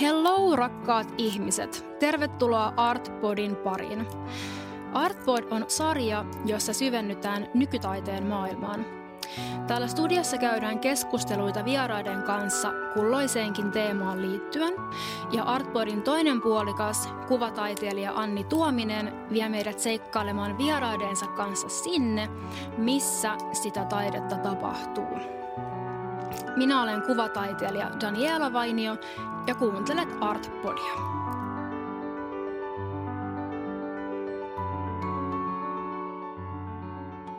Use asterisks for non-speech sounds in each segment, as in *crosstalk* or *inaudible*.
Hello rakkaat ihmiset, tervetuloa Artpodin pariin. Artpod on sarja, jossa syvennytään nykytaiteen maailmaan. Täällä studiossa käydään keskusteluita vieraiden kanssa kulloiseenkin teemaan liittyen. Ja Artpodin toinen puolikas, kuvataiteilija Anni Tuominen, vie meidät seikkailemaan vieraidensa kanssa sinne, missä sitä taidetta tapahtuu. Minä olen kuvataiteilija Daniela Vainio ja kuuntelet Artpodia.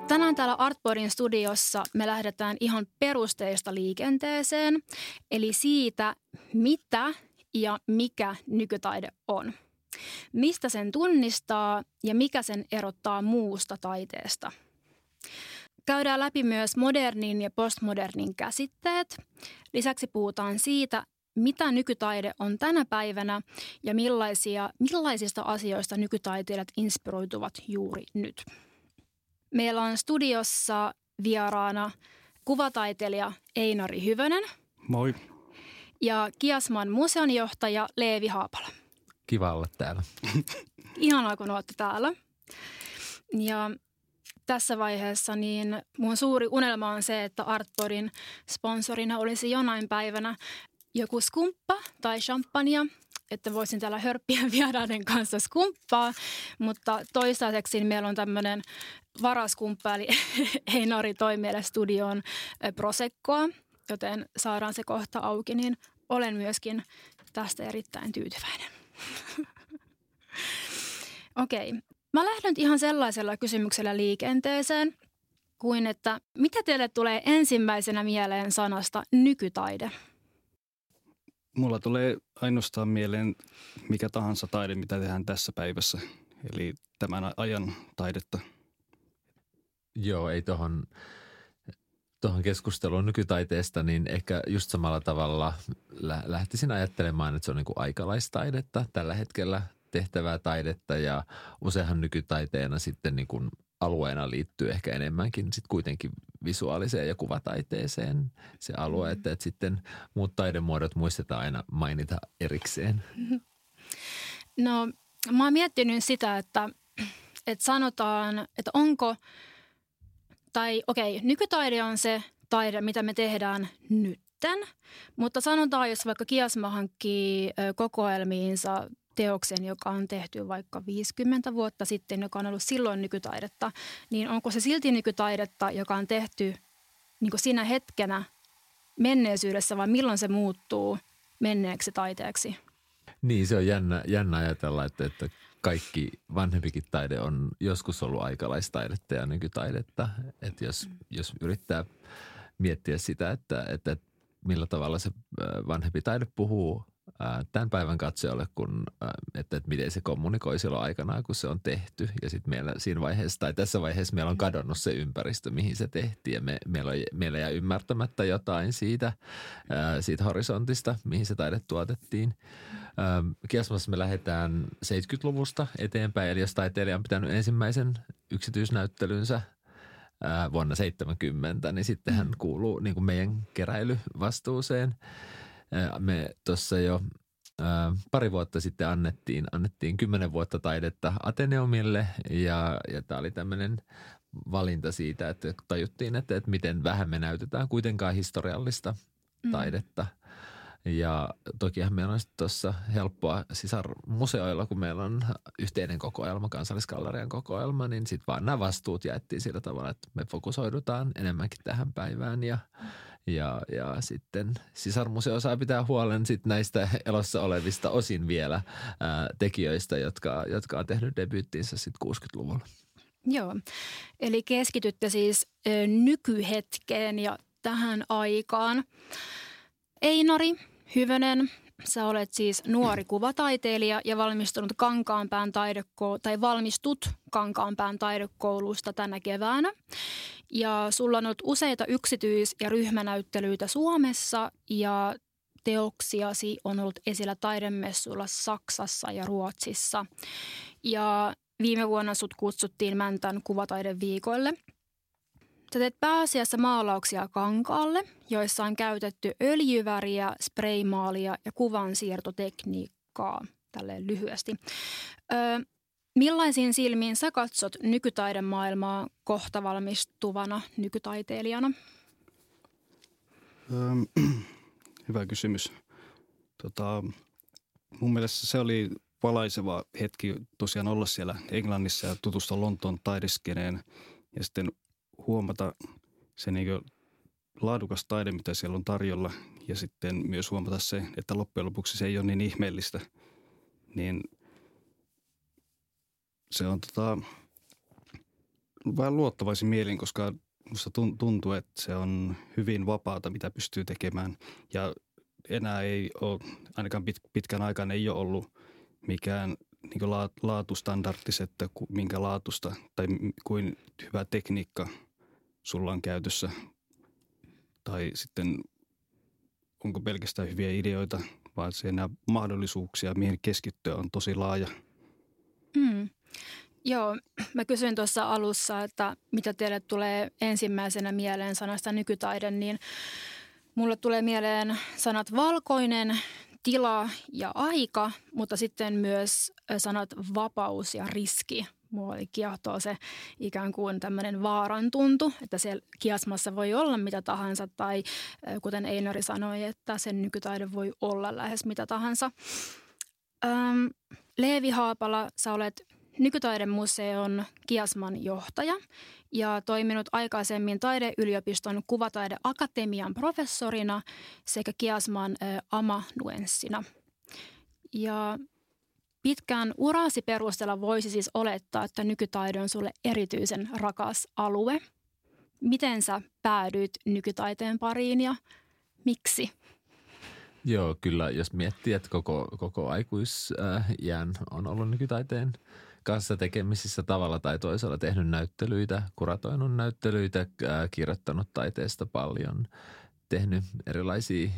Tänään täällä Artboardin studiossa me lähdetään ihan perusteista liikenteeseen, eli siitä, mitä ja mikä nykytaide on. Mistä sen tunnistaa ja mikä sen erottaa muusta taiteesta. Käydään läpi myös modernin ja postmodernin käsitteet. Lisäksi puhutaan siitä, mitä nykytaide on tänä päivänä ja millaisia, millaisista asioista nykytaiteilijat inspiroituvat juuri nyt. Meillä on studiossa vieraana kuvataiteilija Einari Hyvönen. Moi. Ja Kiasman museonjohtaja Leevi Haapala. Kiva olla täällä. Ihanaa, kun olette täällä. Ja tässä vaiheessa niin mun suuri unelma on se, että Artborin sponsorina olisi jonain päivänä joku skumppa tai champagnea, että voisin täällä hörppiä *laughs* vieraiden kanssa skumppaa, mutta toistaiseksi meillä on tämmöinen varaskumppa, eli *laughs* Einari toi meille studioon Prosekkoa, joten saadaan se kohta auki, niin olen myöskin tästä erittäin tyytyväinen. *laughs* Okei, okay. Mä lähden ihan sellaisella kysymyksellä liikenteeseen kuin, että mitä teille tulee ensimmäisenä mieleen sanasta nykytaide? Mulla tulee ainoastaan mieleen mikä tahansa taide, mitä tehdään tässä päivässä, eli tämän ajan taidetta. Joo, ei tuohon tuohon keskusteluun nykytaiteesta, niin ehkä just samalla tavalla lähtisin ajattelemaan, että se on niin kuin aikalaistaidetta tällä hetkellä tehtävää taidetta ja useinhan nykytaiteena sitten niin kuin alueena liittyy ehkä enemmänkin sitten kuitenkin visuaaliseen ja kuvataiteeseen se alue, että, että sitten muut taidemuodot muistetaan aina mainita erikseen. *laughs* No mä oon miettinyt sitä, että, että sanotaan, että onko, tai okei, okay, nykytaide on se taide, mitä me tehdään nytten, mutta sanotaan, jos vaikka Kiasma hankkii kokoelmiinsa teoksen, joka on tehty vaikka 50 vuotta sitten, joka on ollut silloin nykytaidetta, niin onko se silti nykytaidetta, joka on tehty niin siinä hetkenä menneisyydessä vai milloin se muuttuu menneeksi taiteeksi? Niin, se on jännä, jännä ajatella, että, että kaikki vanhempikin taide on joskus ollut aikalaistaidetta ja nykytaidetta. Että jos, jos yrittää miettiä sitä, että, että millä tavalla se vanhempi taide puhuu tämän päivän katsojalle, kun, että, että miten se kommunikoi silloin aikanaan, kun se on tehty. Ja sitten meillä siinä vaiheessa, tai tässä vaiheessa meillä on kadonnut se ympäristö, mihin se tehtiin. Ja me, meillä, on, meillä jää ymmärtämättä jotain siitä, siitä horisontista, mihin se taide tuotettiin. Kiasmassa me lähdetään 70-luvusta eteenpäin, eli jos taiteilija on pitänyt ensimmäisen yksityisnäyttelynsä vuonna 70, niin sitten hän kuuluu niin kuin meidän keräilyvastuuseen – me tuossa jo pari vuotta sitten annettiin, annettiin kymmenen vuotta taidetta Ateneumille ja, ja tämä oli tämmöinen valinta siitä, että tajuttiin, että, että miten vähän me näytetään kuitenkaan historiallista mm. taidetta. Mm. Ja tokihan meillä on tuossa helppoa sisarmuseoilla, kun meillä on yhteinen kokoelma, kansalliskallerian kokoelma, niin sitten vaan nämä vastuut jaettiin sillä tavalla, että me fokusoidutaan enemmänkin tähän päivään ja – ja, ja sitten sisarmuseo saa pitää huolen sit näistä elossa olevista osin vielä ää, tekijöistä, jotka, jotka on tehnyt debyyttiinsä sitten 60-luvulla. Joo, eli keskitytte siis ö, nykyhetkeen ja tähän aikaan. Einari Hyvönen, sä olet siis nuori kuvataiteilija ja valmistunut Kankaanpään taidekoulusta, tai valmistut Kankaanpään taidekoulusta tänä keväänä. Ja sulla on ollut useita yksityis- ja ryhmänäyttelyitä Suomessa ja teoksiasi on ollut esillä taidemessuilla Saksassa ja Ruotsissa. Ja viime vuonna sut kutsuttiin Mäntän kuvataideviikoille. Sä teet pääasiassa maalauksia kankaalle, joissa on käytetty öljyväriä, spraymaalia ja kuvansiirtotekniikkaa, tälleen lyhyesti. Ö, millaisiin silmiin sä katsot nykytaidemaailmaa kohta valmistuvana nykytaiteilijana? *clears throat* hyvä kysymys. Tota, mun mielestä se oli valaiseva hetki tosiaan olla siellä Englannissa ja tutustua Lontoon taideskeneen ja sitten huomata se niin laadukas taide, mitä siellä on tarjolla ja sitten myös huomata se, että loppujen lopuksi se ei ole niin ihmeellistä, niin se on tota, vähän luottavaisin mielin, koska musta tuntuu, että se on hyvin vapaata, mitä pystyy tekemään. Ja enää ei ole, ainakaan pitkän aikaan ei ole ollut mikään niin laatustandartis, että minkä laatusta tai kuin hyvä tekniikka sulla on käytössä. Tai sitten onko pelkästään hyviä ideoita, vaan nämä mahdollisuuksia, mihin keskittyä on tosi laaja. Mm. Joo, mä kysyin tuossa alussa, että mitä teille tulee ensimmäisenä mieleen sanasta nykytaide, niin mulle tulee mieleen sanat valkoinen, tila ja aika, mutta sitten myös sanat vapaus ja riski. Mua oli kiehtoo se ikään kuin tämmöinen vaaran tuntu, että siellä kiasmassa voi olla mitä tahansa tai kuten Einari sanoi, että sen nykytaide voi olla lähes mitä tahansa. Öm, Leevi Haapala, sä olet Nykytaidemuseon Kiasman johtaja ja toiminut aikaisemmin taideyliopiston kuvataideakatemian professorina sekä Kiasman amanuenssina. Ja pitkään urasi perusteella voisi siis olettaa, että nykytaide on sulle erityisen rakas alue. Miten sä päädyit nykytaiteen pariin ja miksi? Joo, kyllä. Jos miettii, että koko, koko aikuisjään on ollut nykytaiteen – kanssa tekemisissä tavalla tai toisella tehnyt näyttelyitä, kuratoinut näyttelyitä, kirjoittanut taiteesta paljon, tehnyt erilaisia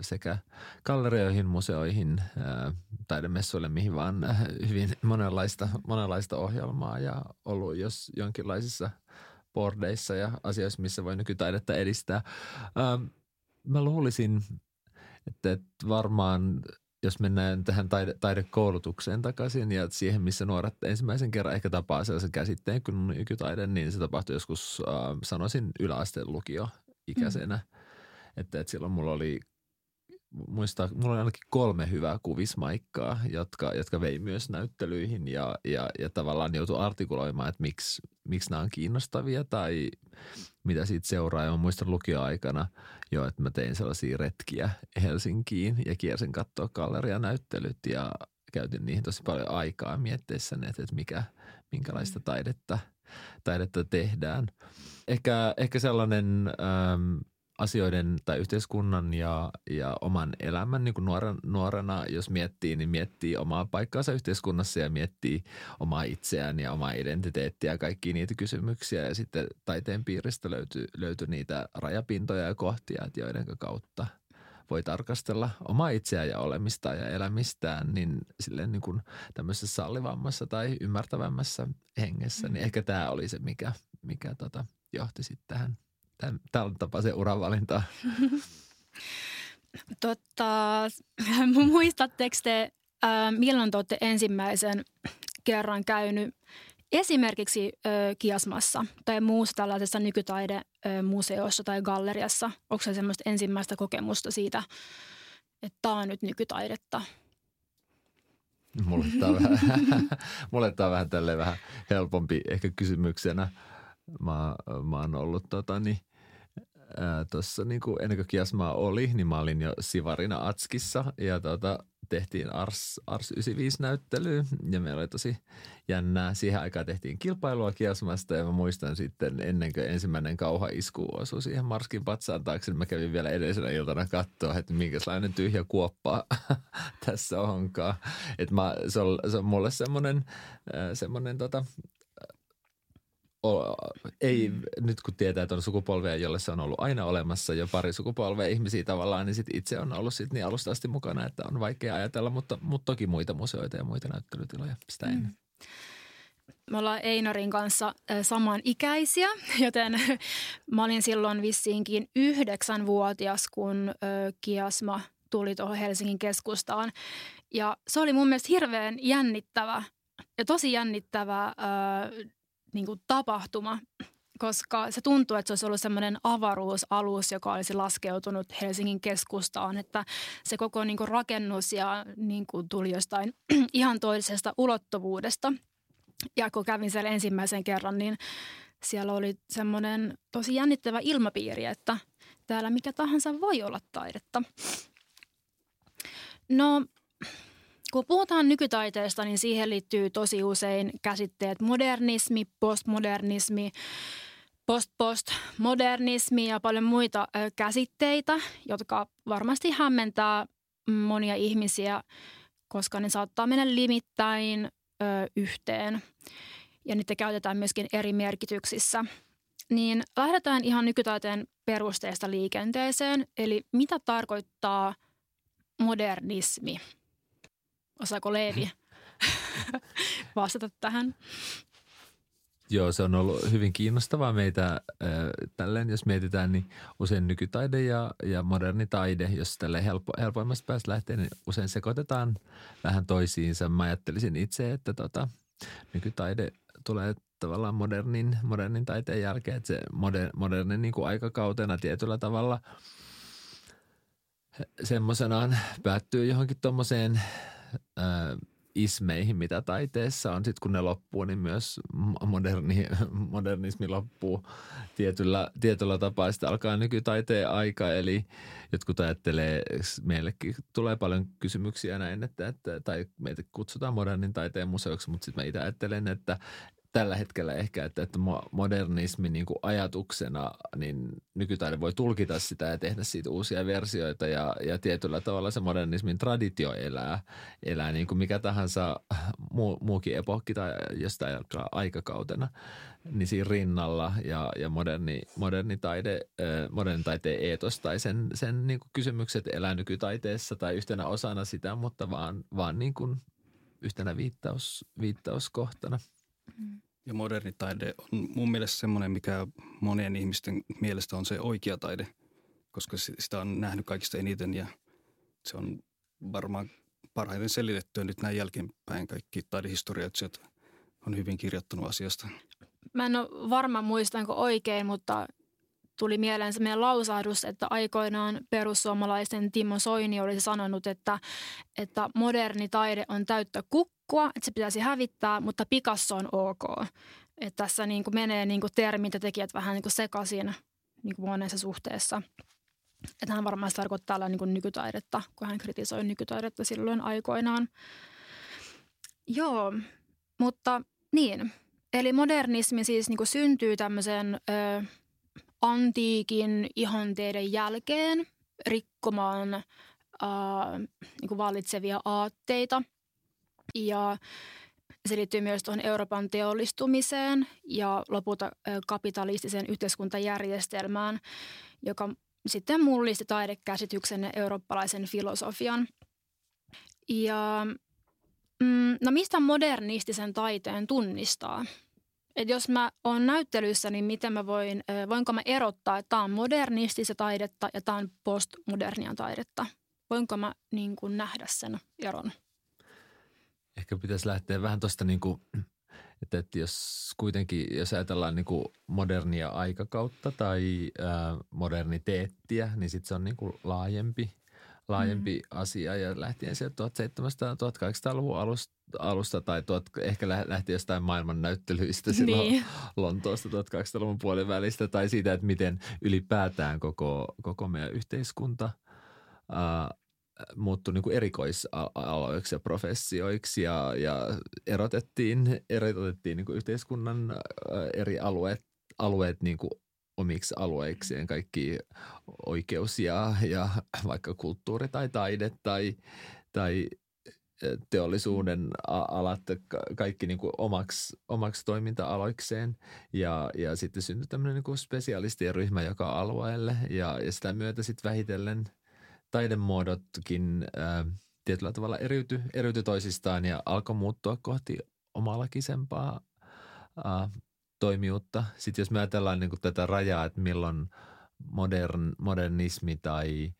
sekä gallerioihin, museoihin, taidemessuille, mihin vaan hyvin monenlaista, monenlaista ohjelmaa ja ollut jos jonkinlaisissa bordeissa ja asioissa, missä voi nykytaidetta edistää. Mä luulisin, että varmaan jos mennään tähän taide, taidekoulutukseen takaisin ja siihen, missä nuoret ensimmäisen kerran ehkä tapaa sellaisen käsitteen kuin nykytaide, niin se tapahtui joskus, äh, sanoisin, yläasteen lukio ikäisenä. Mm. Että, että silloin mulla oli muista, mulla oli ainakin kolme hyvää kuvismaikkaa, jotka, jotka vei myös näyttelyihin ja, ja, ja tavallaan joutui artikuloimaan, että miksi, miksi nämä on kiinnostavia tai mitä siitä seuraa. Ja mä muistan lukioaikana jo, että mä tein sellaisia retkiä Helsinkiin ja kiersin katsoa gallerianäyttelyt ja käytin niihin tosi paljon aikaa mietteessäni, että, että mikä, minkälaista taidetta, taidetta tehdään. Ehkä, ehkä sellainen... Ähm, asioiden tai yhteiskunnan ja, ja oman elämän niin kuin nuoren, nuorena, jos miettii, niin miettii omaa paikkaansa yhteiskunnassa ja miettii omaa itseään ja omaa identiteettiä ja kaikkia niitä kysymyksiä. Ja sitten taiteen piiristä löytyy, löytyy niitä rajapintoja ja kohtia, joiden kautta voi tarkastella omaa itseään ja olemista ja elämistään niin silleen niin kuin tämmöisessä sallivammassa tai ymmärtävämmässä hengessä. Niin mm. ehkä tämä oli se, mikä, mikä tota, johti sitten tähän – tällä tapaa se uravalinta? *laughs* Totta, *laughs* muistatteko te, äh, milloin te olette ensimmäisen kerran käynyt esimerkiksi Kiasmassa tai muussa tällaisessa nykytaidemuseossa tai galleriassa? Onko se semmoista ensimmäistä kokemusta siitä, että tämä on nyt nykytaidetta? Mulle tämä on vähän, mulle tämä on vähän, vähän helpompi ehkä kysymyksenä – mä, mä oon ollut tota, niin, tuossa niin kuin ennen kuin Kiasmaa oli, niin mä olin jo Sivarina Atskissa ja tota, tehtiin Ars, Ars 95-näyttely ja meillä oli tosi jännää. Siihen aikaan tehtiin kilpailua Kiasmasta ja mä muistan sitten ennen kuin ensimmäinen kauhaisku osui siihen Marskin patsaan taakse, niin mä kävin vielä edellisenä iltana katsoa, että minkälainen tyhjä kuoppa *laughs* tässä onkaan. Et mä, se, on, se on mulle semmoinen, semmoinen tota, ei mm. nyt kun tietää, että on sukupolvia, jolle se on ollut aina olemassa jo pari sukupolvea ihmisiä tavallaan, niin sit itse on ollut sit niin alusta asti mukana, että on vaikea ajatella, mutta, mutta toki muita museoita ja muita näyttelytiloja sitä ennen. Mm. me ollaan Einarin kanssa samanikäisiä, *laughs* joten mä olin silloin vissiinkin yhdeksänvuotias, kun Kiasma tuli tuohon Helsingin keskustaan. Ja se oli mun mielestä hirveän jännittävä ja tosi jännittävä niin kuin tapahtuma, koska se tuntuu, että se olisi ollut semmoinen avaruusalus, joka olisi laskeutunut Helsingin keskustaan, että se koko niin kuin rakennus ja niin kuin tuli jostain *clears throat* ihan toisesta ulottuvuudesta. Ja kun kävin siellä ensimmäisen kerran, niin siellä oli semmoinen tosi jännittävä ilmapiiri, että täällä mikä tahansa voi olla taidetta. No kun puhutaan nykytaiteesta, niin siihen liittyy tosi usein käsitteet modernismi, postmodernismi, postpostmodernismi ja paljon muita käsitteitä, jotka varmasti hämmentää monia ihmisiä, koska ne saattaa mennä limittäin ö, yhteen ja niitä käytetään myöskin eri merkityksissä. Niin lähdetään ihan nykytaiteen perusteesta liikenteeseen, eli mitä tarkoittaa modernismi? Osaako Leevi *laughs* vastata tähän? Joo, se on ollut hyvin kiinnostavaa meitä äh, tälleen, jos mietitään, niin usein nykytaide ja, ja moderni taide, jos tälle helpo, helpoimmasta päästä lähtee, niin usein sekoitetaan vähän toisiinsa. Mä ajattelisin itse, että tota, nykytaide tulee tavallaan modernin, modernin taiteen jälkeen, että se moder, modernin niin kuin aikakautena tietyllä tavalla semmoisenaan päättyy johonkin tuommoiseen – ismeihin, mitä taiteessa on. Sitten kun ne loppuu, niin myös moderni, *laughs* modernismi loppuu tietyllä, tietyllä tapaa. Sitten alkaa nykytaiteen aika, eli jotkut ajattelee, meillekin tulee paljon kysymyksiä näin, että, että tai meitä kutsutaan modernin taiteen museoksi, mutta sitten mä itse ajattelen, että tällä hetkellä ehkä, että, että modernismi niin kuin ajatuksena, niin nykytaide voi tulkita sitä ja tehdä siitä uusia versioita ja, ja tietyllä tavalla se modernismin traditio elää, elää niin kuin mikä tahansa muu, muukin epohki tai jostain aikakautena, niin siinä rinnalla ja, ja moderni, moderni taide, moderni taiteen eetos tai sen, sen niin kuin kysymykset elää nykytaiteessa tai yhtenä osana sitä, mutta vaan, vaan niin kuin yhtenä viittaus, viittauskohtana. Mm. Ja moderni taide on mun mielestä semmoinen, mikä monien ihmisten mielestä on se oikea taide, koska sitä on nähnyt kaikista eniten ja se on varmaan parhaiten selitettyä nyt näin jälkeenpäin. Kaikki taidehistoriat on hyvin kirjoittanut asiasta. Mä en ole varma muistanko oikein, mutta tuli mieleen meidän lausahdus, että aikoinaan perussuomalaisten Timo Soini olisi sanonut, että, että moderni taide on täyttä kukkua, että se pitäisi hävittää, mutta Picasso on ok. Että tässä niin kuin menee niin kuin termit ja tekijät vähän niin kuin sekaisin niin kuin monessa suhteessa. Että hän varmaan tarkoittaa täällä niin nykytaidetta, kun hän kritisoi nykytaidetta silloin aikoinaan. Joo, mutta niin. Eli modernismi siis niin kuin syntyy tämmöisen ö, antiikin ihanteiden jälkeen rikkomaan äh, niin kuin vallitsevia aatteita. Ja se liittyy myös tuohon Euroopan teollistumiseen ja lopulta kapitalistiseen yhteiskuntajärjestelmään, joka sitten mullisti taidekäsityksen ja eurooppalaisen filosofian. Ja mm, no mistä modernistisen taiteen tunnistaa? Että jos mä oon näyttelyssä, niin miten mä voin, voinko mä erottaa, että tämä on modernistista taidetta ja tämä on postmodernia taidetta? Voinko mä niin kuin nähdä sen eron? Ehkä pitäisi lähteä vähän tuosta niin *clears throat* että, että jos kuitenkin, jos ajatellaan niin kuin modernia aikakautta tai ää, moderniteettiä, niin sitten se on niin kuin laajempi – laajempi mm. asia ja lähtien sieltä 1700-1800-luvun alusta, alusta tai tuot, ehkä lähti jostain maailman näyttelyistä silloin niin. *laughs* Lontoosta 1800-luvun puolen välistä tai siitä, että miten ylipäätään koko, koko meidän yhteiskunta ää, muuttui niin kuin erikoisaloiksi ja professioiksi ja, ja erotettiin, erotettiin niin kuin yhteiskunnan eri alueet, alueet niin kuin omiksi alueikseen kaikki oikeus ja, ja vaikka kulttuuri tai taide tai, tai teollisuuden alat, kaikki niin kuin omaksi, omaksi toiminta-aloikseen. Ja, ja sitten syntyi tämmöinen niin kuin spesialistien ryhmä joka alueelle ja, ja sitä myötä sitten vähitellen taidemuodotkin ää, tietyllä tavalla eriytyi, eriytyi toisistaan ja alkoi muuttua kohti omalakisempaa uh, toimijuutta. Sitten jos me ajatellaan niin kuin tätä rajaa, että milloin modern, modernismi tai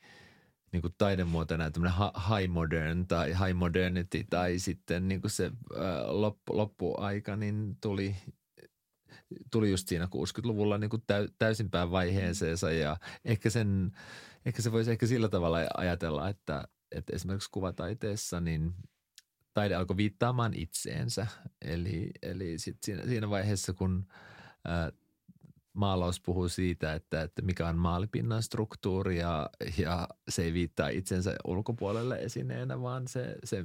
niin kuin taidemuotona tämmöinen high modern tai high modernity tai sitten niin kuin se loppu, loppuaika, niin tuli tuli just siinä 60-luvulla niin kuin täysinpään vaiheeseensa ja ehkä, sen, ehkä se voisi ehkä sillä tavalla ajatella, että, että esimerkiksi kuvataiteessa niin taide alkoi viittaamaan itseensä. Eli, eli sit siinä, siinä vaiheessa, kun ää, maalaus puhuu siitä, että, että mikä on maalipinnan struktuuri ja, ja se ei viittaa itsensä ulkopuolelle esineenä, vaan se, se,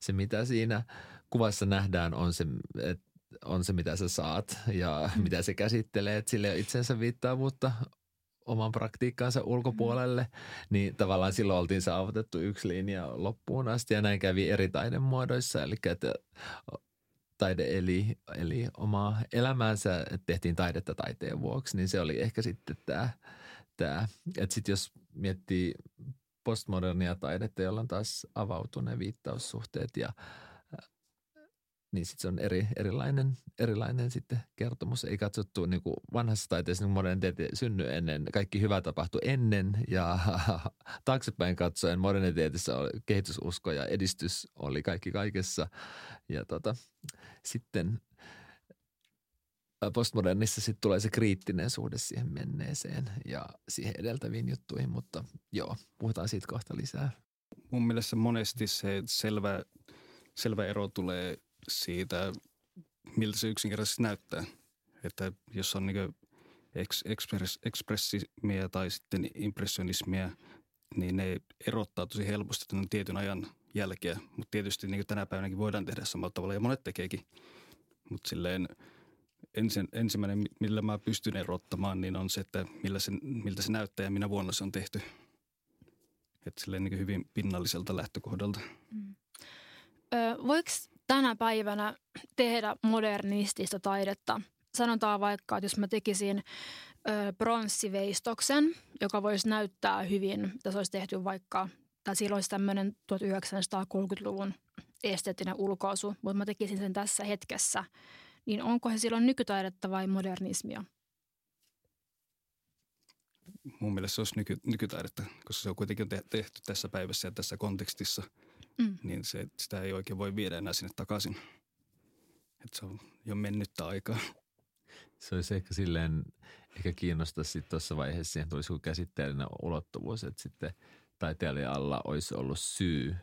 se mitä siinä kuvassa nähdään on se, että on se, mitä sä saat ja mm. mitä se käsittelee, että sille itsensä viittaavuutta oman praktiikkaansa ulkopuolelle, mm. niin tavallaan silloin oltiin saavutettu yksi linja loppuun asti ja näin kävi eri taidemuodoissa, eli että taide eli, eli omaa elämäänsä, että tehtiin taidetta taiteen vuoksi, niin se oli ehkä sitten tämä, tämä. että sitten jos miettii postmodernia taidetta, jolla on taas avautu ne viittaussuhteet ja niin sitten se on eri, erilainen, erilainen sitten kertomus. Ei katsottu niin kuin vanhassa taiteessa niin modernin tiete synny ennen, kaikki hyvä tapahtui ennen ja *laughs* taaksepäin katsoen modernin tieteessä oli kehitysusko ja edistys oli kaikki kaikessa. Ja tota, sitten postmodernissa sitten tulee se kriittinen suhde siihen menneeseen ja siihen edeltäviin juttuihin, mutta joo, puhutaan siitä kohta lisää. Mun mielestä monesti se selvä, selvä ero tulee siitä, miltä se yksinkertaisesti näyttää. Että jos on niin ekspres, ekspressismia tai sitten impressionismia, niin ne erottaa tosi helposti tämän tietyn ajan jälkeä. Mutta tietysti niin tänä päivänäkin voidaan tehdä samalla tavalla ja monet tekeekin. Mutta silleen ensin, ensimmäinen, millä mä pystyn erottamaan, niin on se, että millä se, miltä se näyttää ja minä vuonna se on tehty. Että silleen niin hyvin pinnalliselta lähtökohdalta. Mm. Ö, voiko tänä päivänä tehdä modernistista taidetta. Sanotaan vaikka, että jos mä tekisin ö, pronssiveistoksen, joka voisi näyttää hyvin, että se olisi tehty vaikka, tai silloin olisi tämmöinen 1930-luvun esteettinen ulkoasu, mutta mä tekisin sen tässä hetkessä, niin onko se silloin nykytaidetta vai modernismia? Mun mielestä se olisi nyky, nykytaidetta, koska se on kuitenkin tehty tässä päivässä ja tässä kontekstissa – mm. niin se, sitä ei oikein voi viedä enää sinne takaisin. Että se on jo mennyttä aikaa. Se olisi ehkä silleen, ehkä kiinnostaa sitten tuossa vaiheessa siihen tulisi käsitteellinen ulottuvuus, että sitten taiteilijalla olisi ollut syy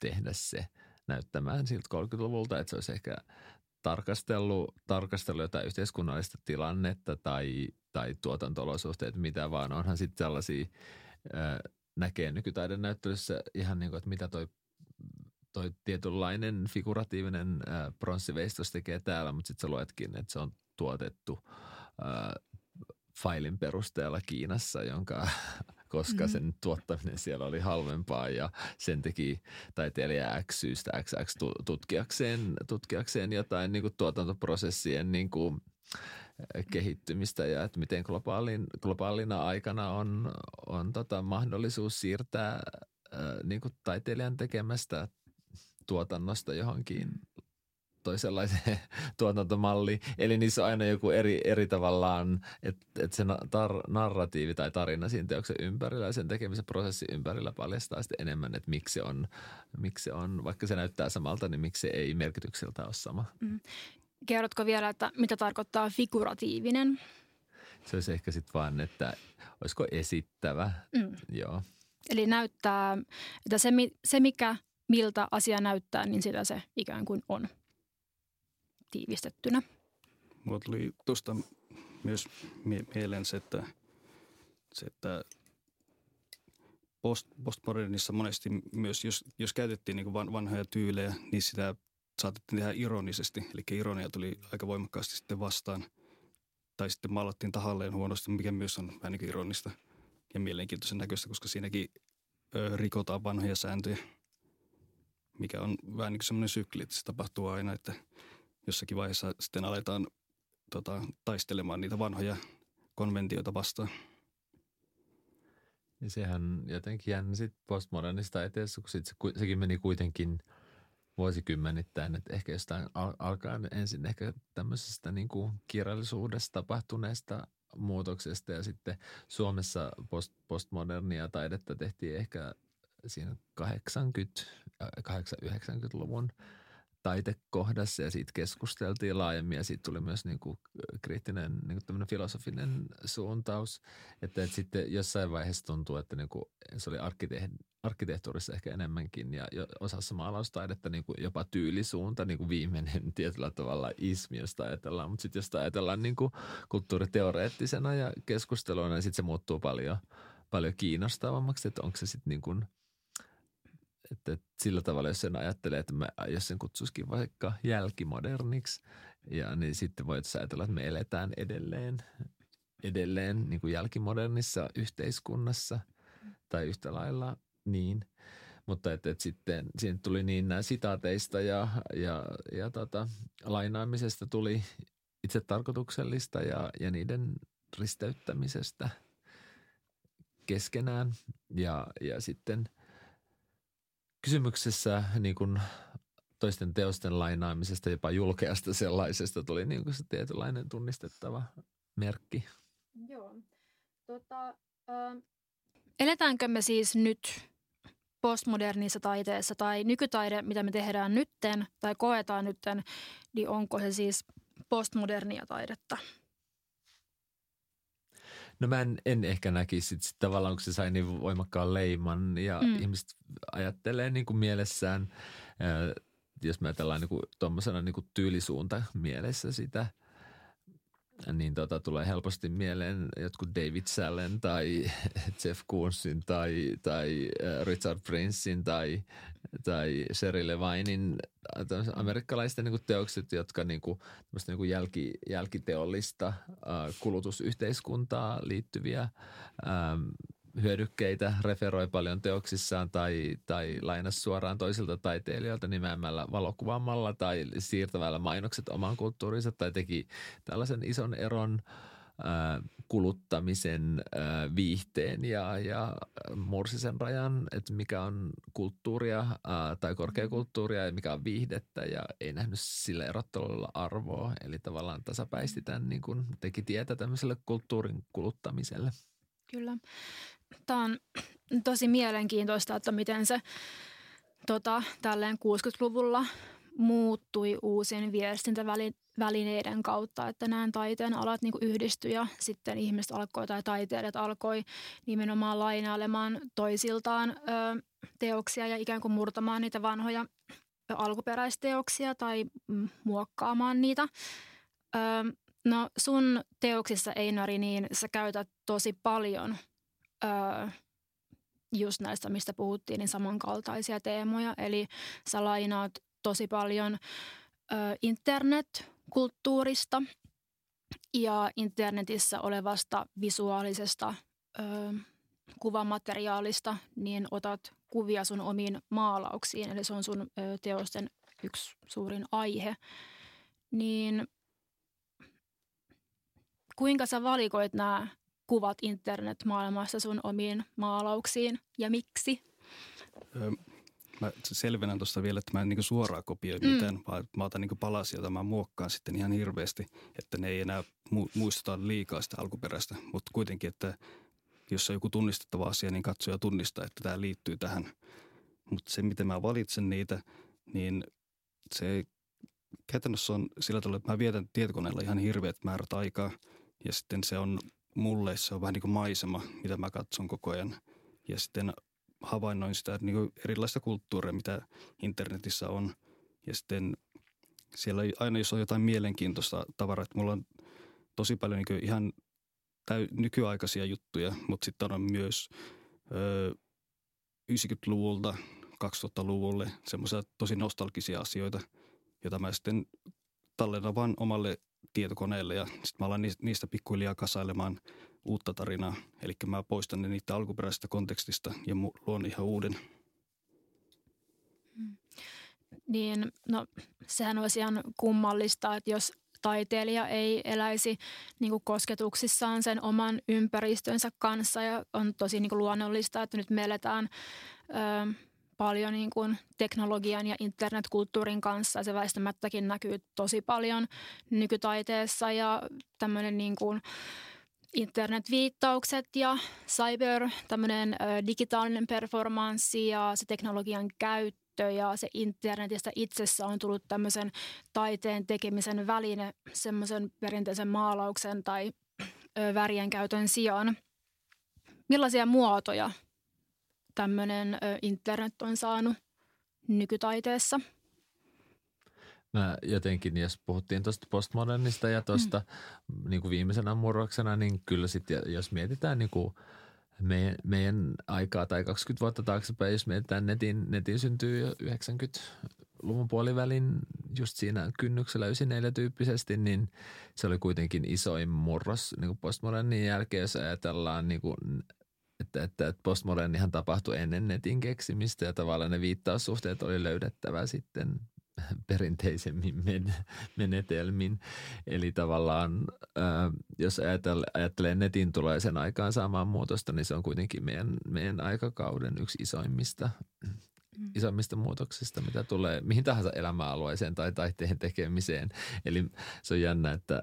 tehdä se näyttämään siltä 30-luvulta, että se olisi ehkä tarkastellut, tarkastellut jotain yhteiskunnallista tilannetta tai, tai tuotantolosuhteet, mitä vaan. Onhan sitten sellaisia, näkee nykytaiden näyttelyssä ihan niin kuin, että mitä toi toi tietynlainen figuratiivinen äh, pronssiveistos tekee täällä, mutta sitten sä luetkin, että se on tuotettu äh, failin perusteella Kiinassa, jonka *laughs* koska mm-hmm. sen tuottaminen siellä oli halvempaa ja sen teki taiteilija X syystä XX tutkiakseen, tutkiakseen jotain niin kuin tuotantoprosessien niin kuin kehittymistä ja että miten globaalin, globaalina aikana on, on tota mahdollisuus siirtää äh, niin kuin taiteilijan tekemästä tuotannosta johonkin toisenlaiseen *laughs* tuotantomalliin. Eli niissä on aina joku eri, eri tavallaan, että et se tar- narratiivi tai tarina siinä teoksen ympärillä ja sen tekemisen prosessi ympärillä paljastaa sitten enemmän, että miksi se on, miksi se on, vaikka se näyttää samalta, niin miksi se ei merkitykseltä ole sama. Mm. Kerrotko vielä, että mitä tarkoittaa figuratiivinen? Se olisi ehkä sitten vaan, että olisiko esittävä, mm. joo. Eli näyttää, että se, se mikä miltä asia näyttää, niin sitä se ikään kuin on tiivistettynä. Mulla tuli tuosta myös mie- mieleen se, että, se, että post, postmodernissa monesti myös, jos, jos käytettiin niin van, vanhoja tyylejä, niin sitä saatettiin tehdä ironisesti. Eli ironia tuli aika voimakkaasti sitten vastaan. Tai sitten maalattiin tahalleen huonosti, mikä myös on vähän niin ironista ja mielenkiintoisen näköistä, koska siinäkin ö, rikotaan vanhoja sääntöjä – mikä on vähän niin kuin semmoinen sykli, että se tapahtuu aina, että jossakin vaiheessa sitten aletaan tota, taistelemaan niitä vanhoja konventioita vastaan. Ja sehän jotenkin jännä postmodernista eteessä, kun sit se, sekin meni kuitenkin vuosikymmenittäin, että ehkä jostain al- alkaa ensin ehkä tämmöisestä niin kuin kirjallisuudesta tapahtuneesta muutoksesta ja sitten Suomessa post, postmodernia taidetta tehtiin ehkä siinä 80, 80-90-luvun taitekohdassa ja siitä keskusteltiin laajemmin ja siitä tuli myös niin kuin kriittinen niin kuin filosofinen suuntaus. Että, että sitten jossain vaiheessa tuntuu, että niin kuin se oli arkkitehti, arkkitehtuurissa ehkä enemmänkin ja osassa maalaustaidetta niin kuin jopa tyylisuunta, niin kuin viimeinen *laughs* tietyllä tavalla ismi, josta ajatellaan. Mutta sitten jos ajatellaan niin kuin kulttuuriteoreettisena ja keskusteluna, niin sitten se muuttuu paljon, paljon kiinnostavammaksi, että onko se sitten niin kuin – että, että sillä tavalla, jos sen ajattelee, että mä, jos sen kutsuisikin vaikka jälkimoderniksi, ja niin sitten voit ajatella, että me eletään edelleen, edelleen niin kuin jälkimodernissa yhteiskunnassa tai yhtä lailla niin. Mutta että, että sitten siinä tuli niin nämä sitaateista ja, ja, ja tota, lainaamisesta tuli itse tarkoituksellista ja, ja niiden risteyttämisestä keskenään ja, ja sitten – kysymyksessä niin kuin toisten teosten lainaamisesta, jopa julkeasta sellaisesta, tuli niin kuin se tietynlainen tunnistettava merkki. Joo. Tota, äh, eletäänkö me siis nyt postmodernissa taiteessa tai nykytaide, mitä me tehdään nytten tai koetaan nytten, niin onko se siis postmodernia taidetta? No mä en, en ehkä näkisi sit, sit tavallaan, kun se sai niin voimakkaan leiman ja mm. ihmiset ajattelee niin kuin mielessään, ää, jos me ajatellaan niin tuommoisena niin tyylisuunta mielessä sitä – niin tota, tulee helposti mieleen jotkut David Sallen tai *laughs* Jeff Koonsin tai, tai Richard Princein tai, tai Sherry Levinein amerikkalaisten niin kuin teokset, jotka niin kuin, niin kuin jälki, jälkiteollista kulutusyhteiskuntaa liittyviä ähm, hyödykkeitä referoi paljon teoksissaan tai, tai lainas suoraan toisilta taiteilijoilta nimeämällä valokuvaamalla tai siirtämällä mainokset omaan kulttuuriinsa tai teki tällaisen ison eron kuluttamisen viihteen ja, ja mursisen rajan, että mikä on kulttuuria tai korkeakulttuuria ja mikä on viihdettä ja ei nähnyt sillä erottelulla arvoa. Eli tavallaan tasapäisti tämän niin kuin teki tietä tämmöiselle kulttuurin kuluttamiselle. Kyllä. Tämä on tosi mielenkiintoista, että miten se tota, tälleen 60-luvulla muuttui uusien viestintävälineiden kautta, että nämä taiteen alat niin yhdistyi ja sitten ihmiset alkoi tai taiteilijat alkoi nimenomaan lainailemaan toisiltaan ö, teoksia ja ikään kuin murtamaan niitä vanhoja alkuperäisteoksia tai muokkaamaan niitä. Ö, no sun teoksissa Einari, niin sä käytät tosi paljon just näistä, mistä puhuttiin, niin samankaltaisia teemoja. Eli sä lainaat tosi paljon internetkulttuurista ja internetissä olevasta visuaalisesta kuvamateriaalista, niin otat kuvia sun omiin maalauksiin. Eli se on sun teosten yksi suurin aihe. Niin kuinka sä valikoit nämä kuvat internetmaailmassa sun omiin maalauksiin ja miksi? Öö, mä selvennän tuosta vielä, että mä en niin suoraan kopioi mm. mitään, vaan mä otan niin palasia, joita mä muokkaan sitten ihan hirveästi, että ne ei enää mu- muistuta liikaa sitä alkuperäistä, mutta kuitenkin, että jos on joku tunnistettava asia, niin katsoja tunnistaa, että tämä liittyy tähän. Mutta se, miten mä valitsen niitä, niin se käytännössä on sillä tavalla, että mä vietän tietokoneella ihan hirveät määrät aikaa ja sitten se on mulle se on vähän niin kuin maisema, mitä mä katson koko ajan. Ja sitten havainnoin sitä niin kuin erilaista kulttuuria, mitä internetissä on. Ja sitten siellä aina, jos on jotain mielenkiintoista tavaraa, että mulla on tosi paljon niin ihan täy, nykyaikaisia juttuja, mutta sitten on myös ö, 90-luvulta 2000-luvulle semmoisia tosi nostalgisia asioita, joita mä sitten tallennan vaan omalle tietokoneelle ja sitten mä alan niistä pikkuhiljaa kasailemaan uutta tarinaa. Eli mä poistan ne niitä alkuperäisestä kontekstista ja luon ihan uuden. Hmm. Niin, no sehän olisi ihan kummallista, että jos taiteilija ei eläisi niin kuin kosketuksissaan sen oman ympäristönsä kanssa ja on tosi niin kuin luonnollista, että nyt me eletään ö, paljon niin kuin teknologian ja internetkulttuurin kanssa. Se väistämättäkin näkyy tosi paljon nykytaiteessa ja tämmöinen niin kuin internetviittaukset ja cyber, tämmöinen digitaalinen performanssi ja se teknologian käyttö ja se internetistä itsessä on tullut tämmöisen taiteen tekemisen väline semmoisen perinteisen maalauksen tai värien käytön sijaan. Millaisia muotoja tämmöinen internet on saanut nykytaiteessa? Mä jotenkin, jos puhuttiin tuosta postmodernista ja tuosta mm. niin kuin viimeisenä murroksena, niin kyllä sitten, jos mietitään niin kuin meidän, meidän aikaa tai 20 vuotta taaksepäin, jos mietitään netin, netin syntyy jo 90-luvun puolivälin just siinä kynnyksellä 94 tyyppisesti, niin se oli kuitenkin isoin murros niin kuin postmodernin jälkeen, jos ajatellaan niin kuin että, että, että postmodernihan tapahtui ennen netin keksimistä ja tavallaan ne viittaussuhteet oli löydettävä sitten perinteisemmin menetelmin. Eli tavallaan, ää, jos ajattelee, netin tulee sen aikaan saamaan muutosta, niin se on kuitenkin meidän, meidän aikakauden yksi isoimmista, mm. isoimmista muutoksista, mitä tulee mihin tahansa elämäalueeseen tai taiteen tekemiseen. Eli se on jännä, että,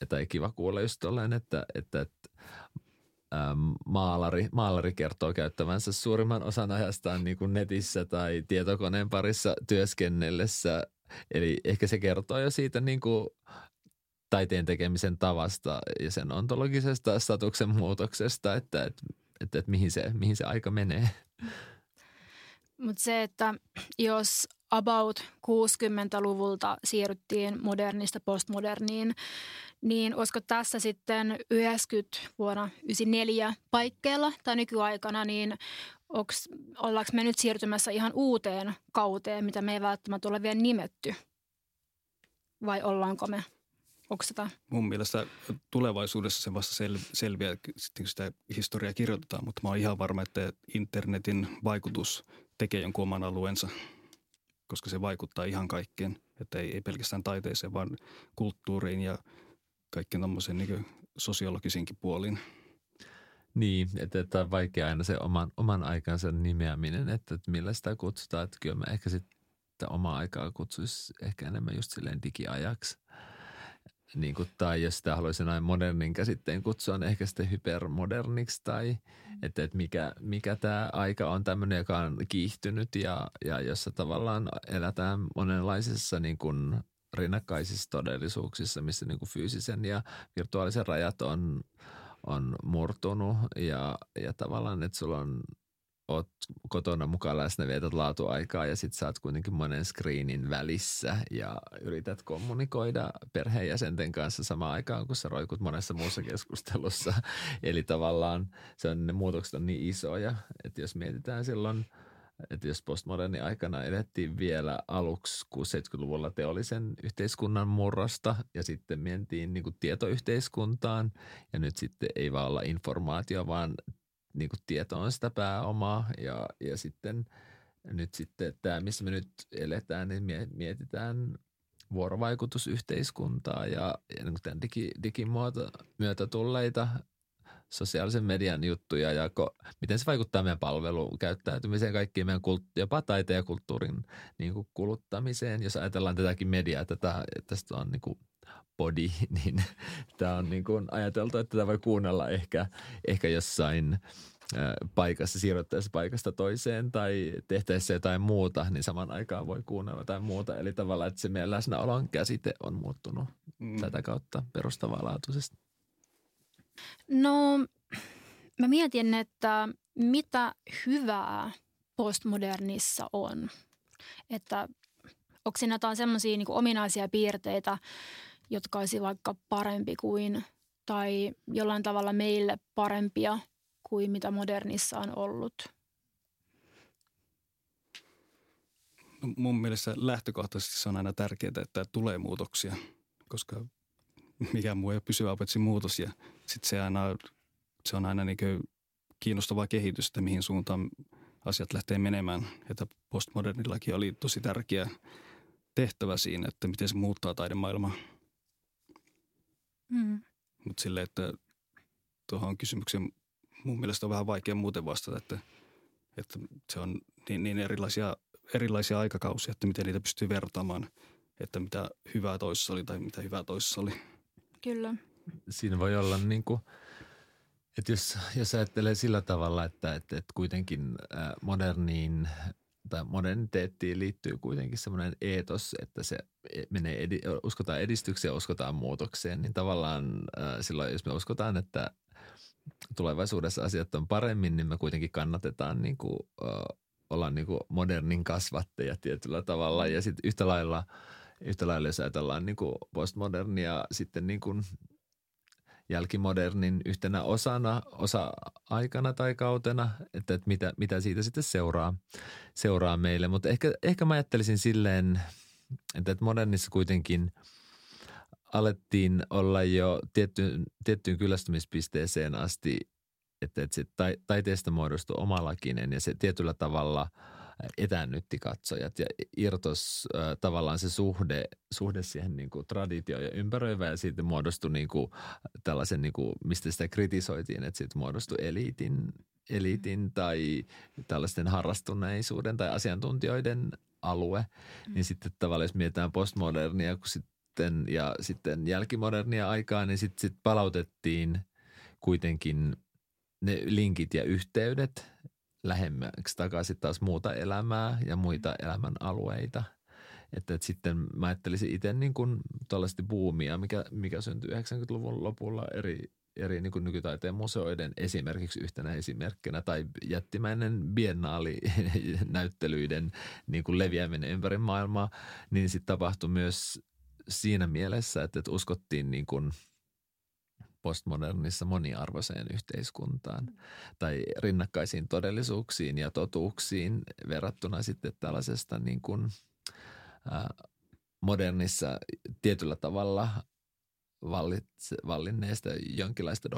että ei kiva kuulla just tolleen, että, että, että maalari, maalari kertoo käyttävänsä suurimman osan ajastaan niin kuin netissä tai tietokoneen parissa työskennellessä. Eli ehkä se kertoo jo siitä niin kuin taiteen tekemisen tavasta ja sen ontologisesta statuksen muutoksesta, että, että, että, että mihin, se, mihin se aika menee. Mutta se, että jos about 60-luvulta siirryttiin modernista postmoderniin, niin olisiko tässä sitten 90 vuonna 94 paikkeilla tai nykyaikana, niin onks, ollaanko me nyt siirtymässä ihan uuteen kauteen, mitä me ei välttämättä ole vielä nimetty? Vai ollaanko me? Onko sitä? Mun mielestä tulevaisuudessa se vasta sel, selviää, sitten kun sitä historiaa kirjoitetaan, mutta mä oon ihan varma, että internetin vaikutus tekee jonkun oman alueensa, koska se vaikuttaa ihan kaikkeen. Että ei, ei pelkästään taiteeseen, vaan kulttuuriin ja – kaikki tuommoisen niin sosiologisinkin puolin. Niin, että, että on vaikea aina se oman, oman aikansa nimeäminen, että, että millä sitä kutsutaan. Että kyllä mä ehkä sitten omaa aikaa kutsuisi ehkä enemmän just silleen digiajaksi. Niin kuin, tai jos sitä haluaisin näin modernin käsitteen kutsua, niin ehkä sitten hypermoderniksi tai että, että mikä, mikä tämä aika on tämmöinen, joka on kiihtynyt ja, ja jossa tavallaan elätään monenlaisessa niin kuin rinnakkaisissa todellisuuksissa, missä niin kuin fyysisen ja virtuaalisen rajat on, on murtunut ja, ja tavallaan, että sulla on oot kotona mukaan läsnä, vietät laatuaikaa ja sitten saat kuitenkin monen screenin välissä ja yrität kommunikoida perheenjäsenten kanssa samaan aikaan, kun sä roikut monessa muussa keskustelussa. *laughs* Eli tavallaan se on, ne muutokset on niin isoja, että jos mietitään silloin – että jos postmoderni aikana elettiin vielä aluksi 60-70-luvulla teollisen yhteiskunnan murrosta ja sitten mentiin niin kuin tietoyhteiskuntaan ja nyt sitten ei vaan olla informaatio, vaan niin kuin tieto on sitä pääomaa ja, ja sitten nyt sitten tämä, missä me nyt eletään, niin mietitään vuorovaikutusyhteiskuntaa ja, ja niin tämän digi, digimuoto myötä tulleita sosiaalisen median juttuja ja ko, miten se vaikuttaa meidän palvelukäyttäytymiseen, kaikkiin meidän kult, jopa taiteen ja kulttuurin niin kuin kuluttamiseen. Jos ajatellaan tätäkin mediaa, tätä, tästä on niin kuin body, *laughs* niin tämä on niin kuin ajateltu, että tätä voi kuunnella ehkä, ehkä jossain paikassa, siirryttäessä paikasta toiseen tai tehtäessä jotain muuta, niin saman aikaan voi kuunnella jotain muuta. Eli tavallaan, että se meidän läsnäolon käsite on muuttunut mm. tätä kautta perustavaa laatuisesti. No, mä mietin, että mitä hyvää postmodernissa on. Että onko siinä jotain semmoisia niin ominaisia piirteitä, jotka olisi vaikka parempi kuin tai jollain tavalla meille parempia kuin mitä modernissa on ollut? No, mun mielestä lähtökohtaisesti se on aina tärkeää, että tulee muutoksia, koska mikä muu ei ole pysyvä paitsi muutos ja sitten se, aina, se on aina niin kiinnostavaa kehitystä, mihin suuntaan asiat lähtee menemään. Että postmodernillakin oli tosi tärkeä tehtävä siinä, että miten se muuttaa taidemaailmaa. Mm. Mutta silleen, että tuohon kysymykseen mun mielestä on vähän vaikea muuten vastata, että, että se on niin, niin erilaisia, erilaisia aikakausia, että miten niitä pystyy vertaamaan, että mitä hyvää toisessa oli tai mitä hyvää toisessa oli. Kyllä. Siinä voi olla niin kuin, että jos, jos ajattelee sillä tavalla, että, että, että kuitenkin moderniin tai moderniteettiin liittyy kuitenkin semmoinen eetos, että se menee, edi, uskotaan edistykseen ja uskotaan muutokseen, niin tavallaan silloin, jos me uskotaan, että tulevaisuudessa asiat on paremmin, niin me kuitenkin kannatetaan niin kuin, olla niin kuin modernin kasvatteja tietyllä tavalla. Ja sitten yhtä lailla, yhtä lailla jos ajatellaan niin kuin postmodernia sitten niin kuin jälkimodernin yhtenä osana, osa-aikana tai kautena, että, että mitä, mitä siitä sitten seuraa, seuraa meille. Mutta ehkä, ehkä mä ajattelisin silleen, että, että modernissa kuitenkin alettiin olla jo tiettyyn, tiettyyn kyllästymispisteeseen asti, että, että se taiteesta muodostui omalakinen ja se tietyllä tavalla – etäännytti katsojat ja irtos äh, tavallaan se suhde, suhde siihen niin kuin traditioon ja ympäröivä ja siitä muodostui niin kuin tällaisen, niin kuin, mistä sitä kritisoitiin, että siitä muodostui eliitin, eliitin mm. tai tällaisten harrastuneisuuden tai asiantuntijoiden alue, mm. niin sitten tavallaan jos mietitään postmodernia kun sitten, ja sitten jälkimodernia aikaa, niin sitten sit palautettiin kuitenkin ne linkit ja yhteydet lähemmäksi takaisin taas muuta elämää ja muita elämän alueita. Että, että sitten mä ajattelisin itse niin kuin tuollaisesti buumia, mikä, mikä syntyi 90-luvun lopulla eri, eri niin kuin nykytaiteen museoiden esimerkiksi yhtenä esimerkkinä tai jättimäinen biennaali-näyttelyiden *laughs* niin kuin leviäminen ympäri maailmaa, niin sitten tapahtui myös siinä mielessä, että, että uskottiin niin kuin – postmodernissa moniarvoiseen yhteiskuntaan mm. tai rinnakkaisiin todellisuuksiin ja totuuksiin verrattuna sitten tällaisesta niin kuin, modernissa tietyllä tavalla vallitse, vallinneesta jonkinlaista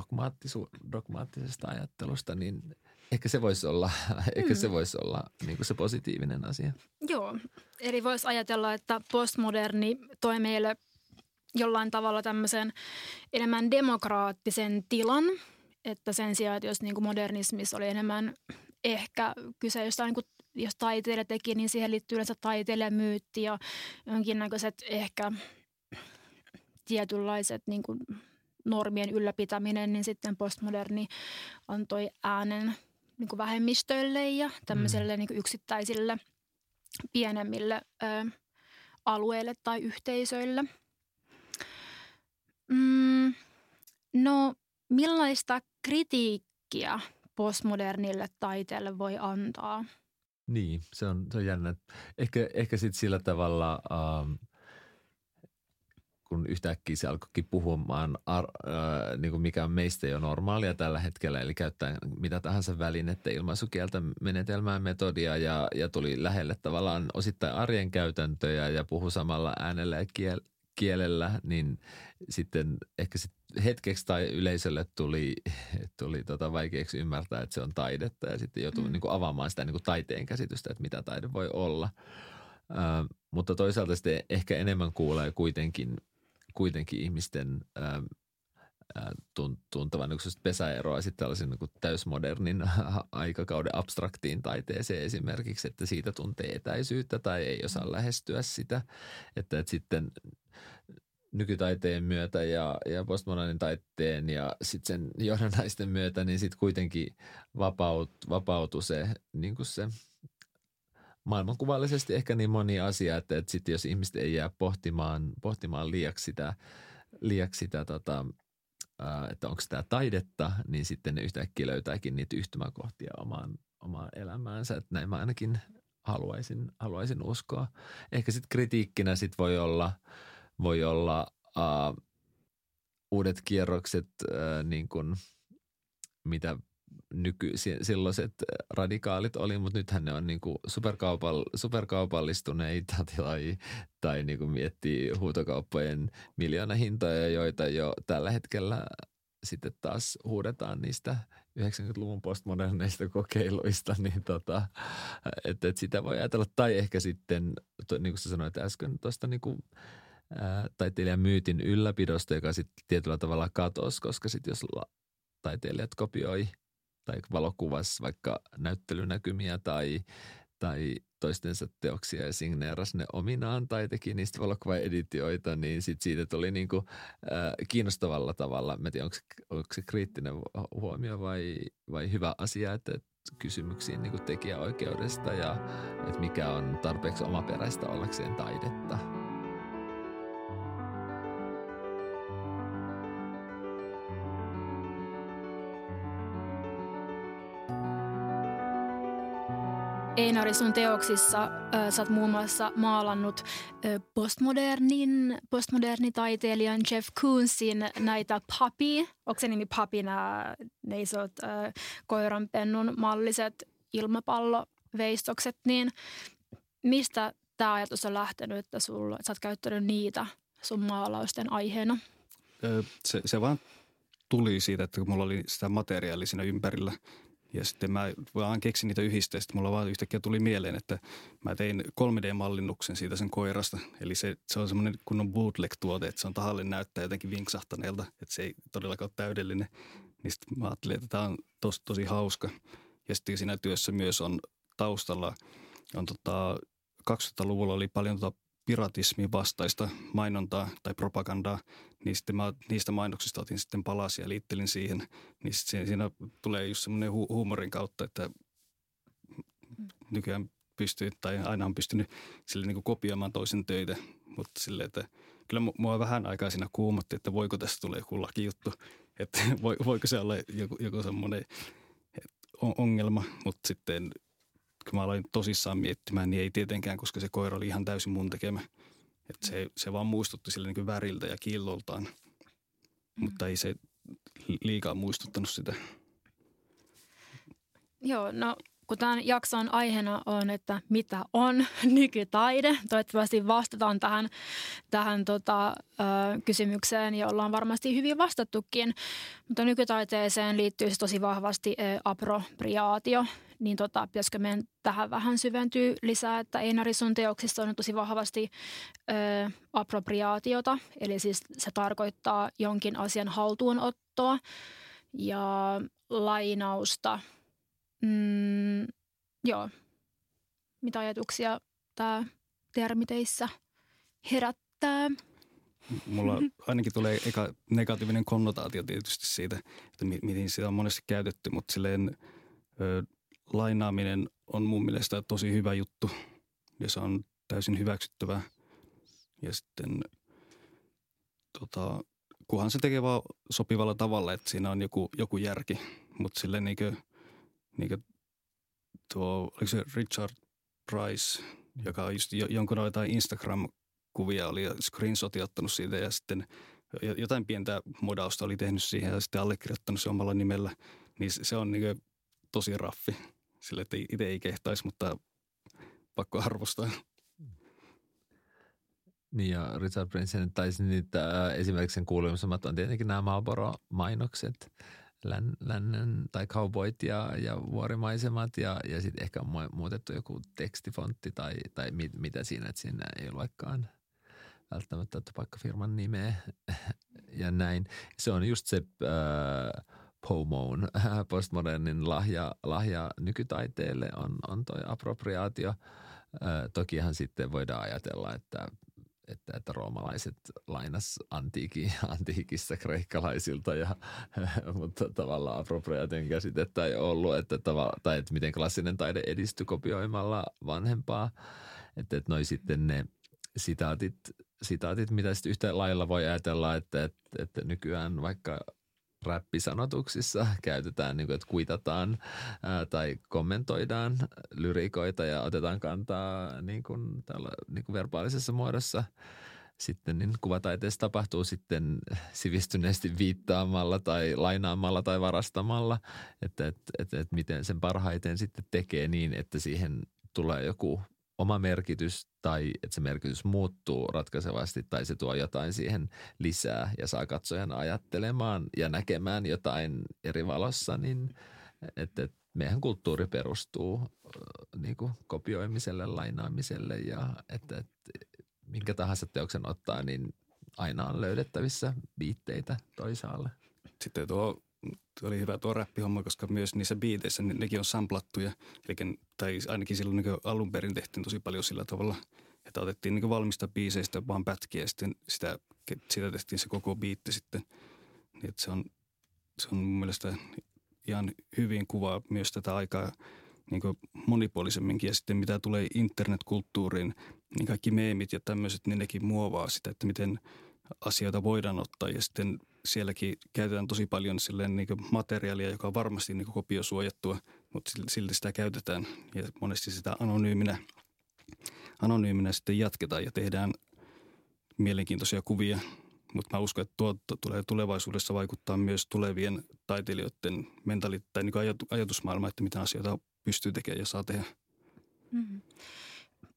dogmaattisesta ajattelusta, niin ehkä se voisi olla, *laughs* ehkä se, mm. voisi olla niin kuin se positiivinen asia. Joo, eli voisi ajatella, että postmoderni toi meille jollain tavalla tämmöisen enemmän demokraattisen tilan, että sen sijaan, että jos niin kuin modernismissa oli enemmän ehkä kyse jostain, niin kuin, jos taiteilija teki, niin siihen liittyy yleensä taiteilijamyytti ja jonkinnäköiset ehkä tietynlaiset niin kuin normien ylläpitäminen, niin sitten postmoderni antoi äänen niin kuin vähemmistöille ja tämmöiselle mm. niin kuin yksittäisille pienemmille ö, alueille tai yhteisöille – Mm, no, millaista kritiikkiä postmodernille taiteelle voi antaa? Niin, se on, se on jännä. Ehkä, ehkä sitten sillä tavalla, ähm, kun yhtäkkiä se alkoikin puhumaan, ar, äh, niin kuin mikä on meistä jo normaalia tällä hetkellä, eli käyttää mitä tahansa välinettä, ilmaisukieltä, menetelmää, metodia ja, ja tuli lähelle tavallaan osittain arjen käytäntöjä ja puhu samalla äänellä ja kiel, kielellä, niin sitten ehkä sit hetkeksi tai yleisölle tuli, *laughs* tuli tota vaikeaksi ymmärtää, että se on taidetta ja sitten joutuu mm. niin kuin avaamaan sitä niin kuin taiteen käsitystä, että mitä taide voi olla. Äh, mutta toisaalta sitten ehkä enemmän kuulee kuitenkin, kuitenkin ihmisten äh, tuntevan niin pesäeroa sitten tällaisen niin täysmodernin *laughs* aikakauden abstraktiin taiteeseen esimerkiksi, että siitä tuntee etäisyyttä tai ei osaa lähestyä sitä. Että, että sitten nykytaiteen myötä ja, ja postmodernin taiteen ja sitten sen johdannaisten myötä, niin sitten kuitenkin vapaut, vapautui se, niin se maailmankuvallisesti ehkä niin moni asia, että, että sitten jos ihmiset ei jää pohtimaan, pohtimaan liiaksi sitä, liiaksi sitä tota, että onko tämä taidetta, niin sitten ne yhtäkkiä löytääkin niitä yhtymäkohtia omaan, omaan elämäänsä. Että näin mä ainakin haluaisin, haluaisin uskoa. Ehkä sitten kritiikkinä sit voi olla, voi olla uh, uudet kierrokset, uh, niin kuin, mitä nyky, silloiset radikaalit oli, mutta nythän ne on niin kuin superkaupall, superkaupallistuneita *laughs* tai, tai niin kuin miettii huutokauppojen hintoja, joita jo tällä hetkellä sitten taas huudetaan niistä 90-luvun postmoderneista kokeiluista, *laughs* niin tota, että, että sitä voi ajatella. Tai ehkä sitten, niin kuin sä sanoit äsken, tuosta niin kuin, taiteilijan myytin ylläpidosta, joka sitten tietyllä tavalla katosi, koska sitten jos taiteilijat kopioi – tai valokuvassa vaikka näyttelynäkymiä tai, tai toistensa teoksia ja signeeras ne ominaan tai teki niistä valokuvaeditioita, niin sit siitä tuli niinku, äh, kiinnostavalla tavalla, mä tiedän, onko onko se kriittinen huomio vai, vai hyvä asia, että, että kysymyksiin niin tekijäoikeudesta ja että mikä on tarpeeksi omaperäistä ollakseen taidetta. Einari, sun teoksissa äh, sä oot muun muassa maalannut äh, postmodernin, postmodernitaiteilijan Jeff Koonsin näitä papi, onko se nimi papi, nämä ne isot äh, koiranpennun malliset ilmapalloveistokset, niin mistä tämä ajatus on lähtenyt, että sulla, sä oot käyttänyt niitä sun maalausten aiheena? Se, se vaan tuli siitä, että kun mulla oli sitä materiaalia siinä ympärillä – ja sitten mä vaan keksin niitä yhdistä. Sitten mulla vaan yhtäkkiä tuli mieleen, että mä tein 3D-mallinnuksen siitä sen koirasta. Eli se, se on semmoinen kunnon bootleg-tuote, että se on tahallinen näyttää jotenkin vinksahtaneelta, että se ei todellakaan ole täydellinen. Niin sitten mä ajattelin, että tämä on tos, tosi hauska. Ja sitten siinä työssä myös on taustalla, on tota, 2000-luvulla oli paljon tota piratismin vastaista mainontaa tai propagandaa, niin sitten mä niistä mainoksista otin sitten palasia ja liittelin siihen. Niin sitten siinä tulee just semmoinen hu- huumorin kautta, että nykyään pystyy tai aina on pystynyt sille niin kuin kopioimaan toisen töitä, mutta sille, että kyllä mua vähän aikaa siinä kuumotti, että voiko tästä tulee joku lakijuttu, että *laughs* voiko se olla joku, joku semmoinen ongelma, mutta sitten kun mä aloin tosissaan miettimään, niin ei tietenkään, koska se koira oli ihan täysin mun tekemä. että se, se vaan muistutti sille niin väriltä ja killoltaan, mm. mutta ei se liikaa muistuttanut sitä. Joo, no kun tämän jakson aiheena on, että mitä on *laughs* nykytaide. Toivottavasti vastataan tähän, tähän tota, ö, kysymykseen ja ollaan varmasti hyvin vastattukin. Mutta nykytaiteeseen liittyy tosi vahvasti ö, apropriaatio. Niin tota, pitäisikö meidän tähän vähän syventyä lisää, että Einari sun teoksissa on tosi vahvasti ö, apropriaatiota. Eli siis se tarkoittaa jonkin asian haltuunottoa ja lainausta – Mm, joo. Mitä ajatuksia tämä termi teissä herättää? Mulla ainakin tulee eka negatiivinen konnotaatio tietysti siitä, että miten sitä on monesti käytetty, mutta silleen ö, lainaaminen on mun mielestä tosi hyvä juttu ja se on täysin hyväksyttävää. Ja sitten tota, kunhan se tekee vaan sopivalla tavalla, että siinä on joku, joku järki, mutta silleen niin kuin – niin kuin tuo, oliko se Richard Price, joka on just jonkun jotain Instagram-kuvia oli ja screenshotin ottanut siitä ja sitten jotain pientä modausta oli tehnyt siihen ja sitten allekirjoittanut se omalla nimellä, niin se on niin tosi raffi. Sille, että itse ei kehtaisi, mutta pakko arvostaa. Niin ja Richard Prince taisi niitä äh, esimerkiksi sen kuuluisimmat on tietenkin nämä Marlboro-mainokset – län, lännen tai cowboyt ja, ja vuorimaisemat ja, ja sitten ehkä on muutettu joku tekstifontti tai, tai mit, mitä siinä, että siinä ei olekaan välttämättä paikkafirman nimeä *laughs* ja näin. Se on just se äh, pomoon *laughs* postmodernin lahja, lahja nykytaiteelle on, on toi appropriaatio. Tokihan sitten voidaan ajatella, että että, että roomalaiset lainas antiiki, *laughs* antiikissa kreikkalaisilta, ja, *laughs* mutta tavallaan appropriaation käsitettä ei ollut, että tava, tai että miten klassinen taide edistyi kopioimalla vanhempaa. Että, että noi sitten ne sitaatit, sitaatit mitä sitten yhtä lailla voi ajatella, että, että, että nykyään vaikka räppisanotuksissa käytetään, niin kuin, että kuitataan ää, tai kommentoidaan lyrikoita ja otetaan kantaa niin kuin, tällä, niin kuin verbaalisessa muodossa. Sitten niin kuvataiteessa tapahtuu sitten sivistyneesti viittaamalla tai lainaamalla tai varastamalla, että, että, että, että miten sen parhaiten sitten tekee niin, että siihen tulee joku oma merkitys tai että se merkitys muuttuu ratkaisevasti tai se tuo jotain siihen lisää ja saa katsojan ajattelemaan ja näkemään jotain eri valossa, niin että, että meidän kulttuuri perustuu niin kuin kopioimiselle, lainaamiselle ja että, että minkä tahansa teoksen ottaa, niin aina on löydettävissä viitteitä toisaalle. Sitten tuo oli hyvä tuo räppihomma, koska myös niissä biiteissä niin nekin on samplattuja. Eli, tai ainakin silloin niin alun perin tehtiin tosi paljon sillä tavalla, että otettiin niin valmista biiseistä vaan pätkiä ja sitten sitä, sitä tehtiin se koko biitti sitten. Niin että se on, se on mun mielestä ihan hyvin kuvaa myös tätä aikaa niin monipuolisemminkin. Ja sitten mitä tulee internetkulttuuriin, niin kaikki meemit ja tämmöiset, niin nekin muovaa sitä, että miten asioita voidaan ottaa. Ja sitten sielläkin käytetään tosi paljon silleen niin materiaalia, joka on varmasti niin kopiosuojattua, mutta silti sitä käytetään. Ja monesti sitä anonyyminä, anonyyminä sitten jatketaan ja tehdään mielenkiintoisia kuvia. Mutta mä uskon, että tuo tulee tulevaisuudessa vaikuttaa myös tulevien taiteilijoiden mentaali- tai niin ajatusmaailma, että mitä asioita pystyy tekemään ja saa tehdä. Mm-hmm.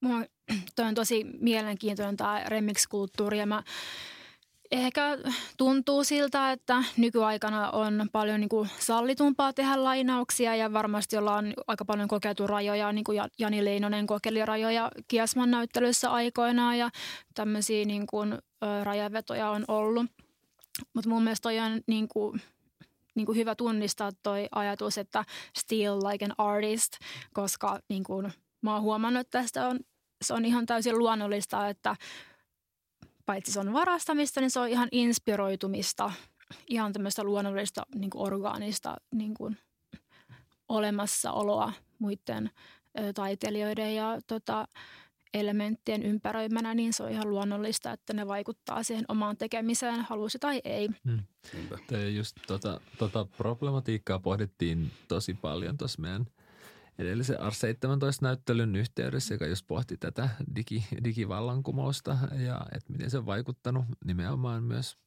Mua, toi on tosi mielenkiintoinen tämä remix-kulttuuri ja mä ehkä tuntuu siltä, että nykyaikana on paljon niin kuin sallitumpaa tehdä lainauksia ja varmasti ollaan aika paljon kokeiltu rajoja, niin kuin Jani Leinonen kokeili rajoja Kiasman näyttelyssä aikoinaan ja tämmöisiä niin kuin, rajavetoja on ollut. Mutta mun mielestä on niin kuin, niin kuin hyvä tunnistaa toi ajatus, että still like an artist, koska niin kuin, mä oon huomannut, että tästä on, se on ihan täysin luonnollista, että paitsi se on varastamista, niin se on ihan inspiroitumista, ihan tämmöistä luonnollista niin kuin orgaanista niin kuin olemassaoloa muiden ö, taiteilijoiden ja tota, elementtien ympäröimänä, niin se on ihan luonnollista, että ne vaikuttaa siihen omaan tekemiseen, halusi tai ei. Hmm. Just tota, tota problematiikkaa pohdittiin tosi paljon tuossa meidän edellisen R17-näyttelyn yhteydessä, joka just pohti tätä digi, digivallankumousta ja että miten se on vaikuttanut nimenomaan myös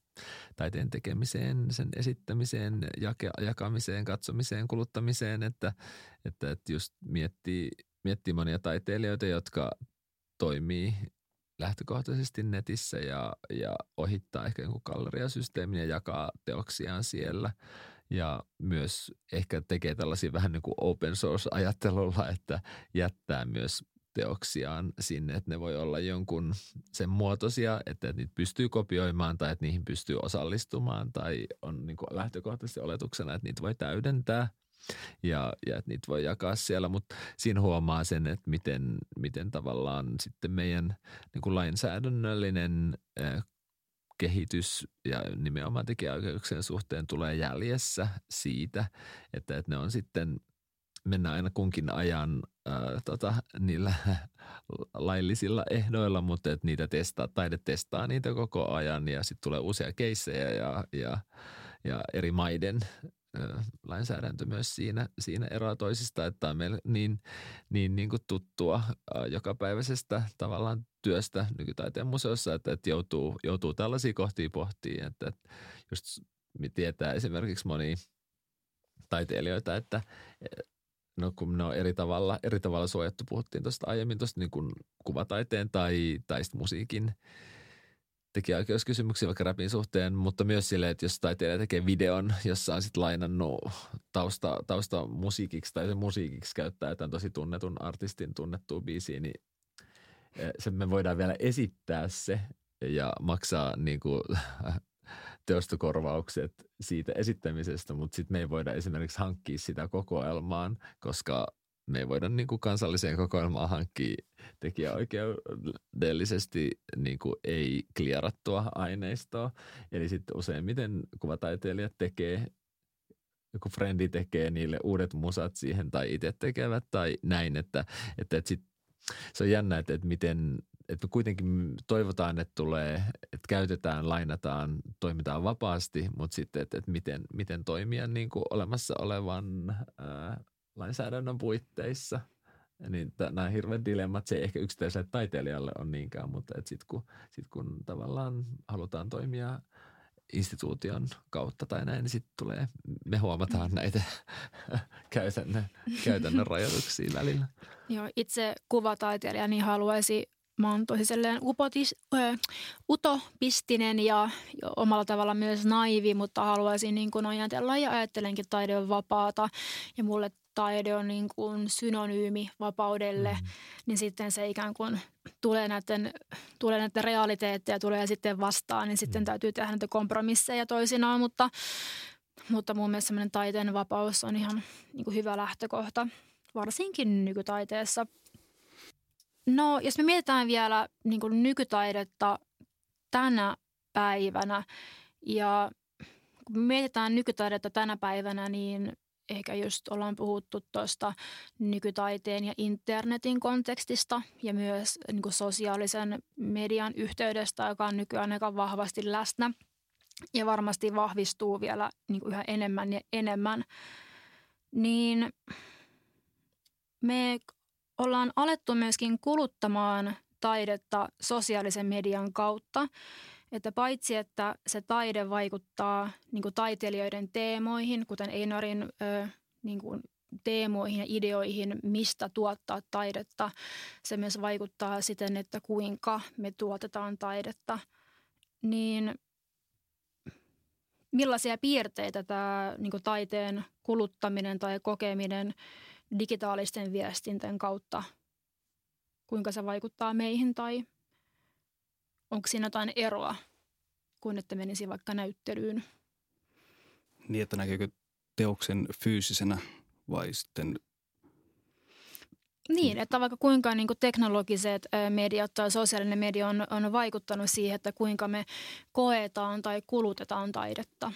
taiteen tekemiseen, sen esittämiseen, jake, jakamiseen, katsomiseen, kuluttamiseen, että, että, että just miettii, miettii monia taiteilijoita, jotka toimii lähtökohtaisesti netissä ja, ja ohittaa ehkä jonkun galleriasysteemin ja jakaa teoksiaan siellä. Ja myös ehkä tekee tällaisia vähän niin kuin open source-ajattelulla, että jättää myös teoksiaan sinne, että ne voi olla jonkun sen muotoisia, että niitä pystyy kopioimaan tai että niihin pystyy osallistumaan tai on niin kuin lähtökohtaisesti oletuksena, että niitä voi täydentää – ja, ja että niitä voi jakaa siellä, mutta siinä huomaa sen, että miten, miten tavallaan sitten meidän niin kuin lainsäädännöllinen kehitys ja nimenomaan tekijäoikeuksien suhteen tulee jäljessä siitä, että, että ne on sitten, mennään aina kunkin ajan ää, tota, niillä *laughs* laillisilla ehdoilla, mutta että niitä testaa, taide testaa niitä koko ajan ja sitten tulee uusia keissejä ja, ja, ja eri maiden lainsäädäntö myös siinä, siinä eroa toisista, että on meillä niin, niin, niin kuin tuttua jokapäiväisestä tavallaan työstä nykytaiteen museossa, että, että joutuu, joutuu tällaisia kohtia pohtiin, että, että just tietää esimerkiksi moni taiteilijoita, että no kun ne on eri tavalla, eri tavalla suojattu, puhuttiin tuosta aiemmin tuosta niin kuvataiteen tai, tai musiikin – tekijäoikeuskysymyksiä vaikka rapin suhteen, mutta myös sille, että jos taiteilija tekee videon, jossa on sitten lainannut tausta, tausta musiikiksi tai se musiikiksi käyttää jotain tosi tunnetun artistin tunnettua biisiä, niin eh, se me voidaan vielä esittää se ja maksaa niin kuin, *laughs* teostokorvaukset siitä esittämisestä, mutta sitten me ei voida esimerkiksi hankkia sitä kokoelmaan, koska me ei voida niin kuin kansalliseen kokoelmaan hankkia tekijäoikeudellisesti niin kuin ei kliarattua aineistoa. Eli sitten useimmiten kuvataiteilijat tekee, joku frendi tekee niille uudet musat siihen tai itse tekevät tai näin, että, että, että sit, se on jännä, että, että miten että me kuitenkin toivotaan, että tulee, että käytetään, lainataan, toimitaan vapaasti, mutta sitten, että, että miten, miten toimia niin kuin olemassa olevan ää, lainsäädännön puitteissa. Niin nämä hirveät dilemmat, se ei ehkä yksittäiselle taiteilijalle on niinkään, mutta sitten kun, sit kun tavallaan halutaan toimia instituution kautta tai näin, niin sitten tulee, me huomataan mm. näitä *laughs* käytännön, käytännön rajoituksia välillä. Joo, itse kuvataiteilija niin haluaisi mä oon tosi upotis, ö, utopistinen ja omalla tavalla myös naivi, mutta haluaisin niin kuin ajatella ja ajattelenkin taide on vapaata ja mulle taide on niin kuin synonyymi vapaudelle, mm. niin sitten se ikään kuin tulee näiden, tulee näiden realiteetteja tulee sitten vastaan, niin sitten mm. täytyy tehdä näitä kompromisseja toisinaan, mutta mutta mun mielestä semmoinen taiteen vapaus on ihan niin kuin hyvä lähtökohta, varsinkin nykytaiteessa. No, jos me mietitään vielä niin kuin nykytaidetta tänä päivänä ja kun mietitään nykytaidetta tänä päivänä, niin ehkä just ollaan puhuttu tuosta nykytaiteen ja internetin kontekstista ja myös niin kuin sosiaalisen median yhteydestä, joka on nykyään aika vahvasti läsnä ja varmasti vahvistuu vielä niin kuin yhä enemmän ja enemmän, niin me ollaan alettu myöskin kuluttamaan taidetta sosiaalisen median kautta. Että paitsi, että se taide vaikuttaa niin kuin taiteilijoiden teemoihin, kuten Einorin ö, niin kuin teemoihin ja ideoihin, mistä tuottaa taidetta, se myös vaikuttaa siten, että kuinka me tuotetaan taidetta. Niin millaisia piirteitä tämä niin kuin taiteen kuluttaminen tai kokeminen digitaalisten viestinten kautta, kuinka se vaikuttaa meihin tai onko siinä jotain eroa kuin että menisi vaikka näyttelyyn? Niin, että näkeekö teoksen fyysisenä vai sitten niin, että vaikka kuinka niin kuin teknologiset mediat tai sosiaalinen media on, on vaikuttanut siihen, että kuinka me koetaan tai kulutetaan taidetta?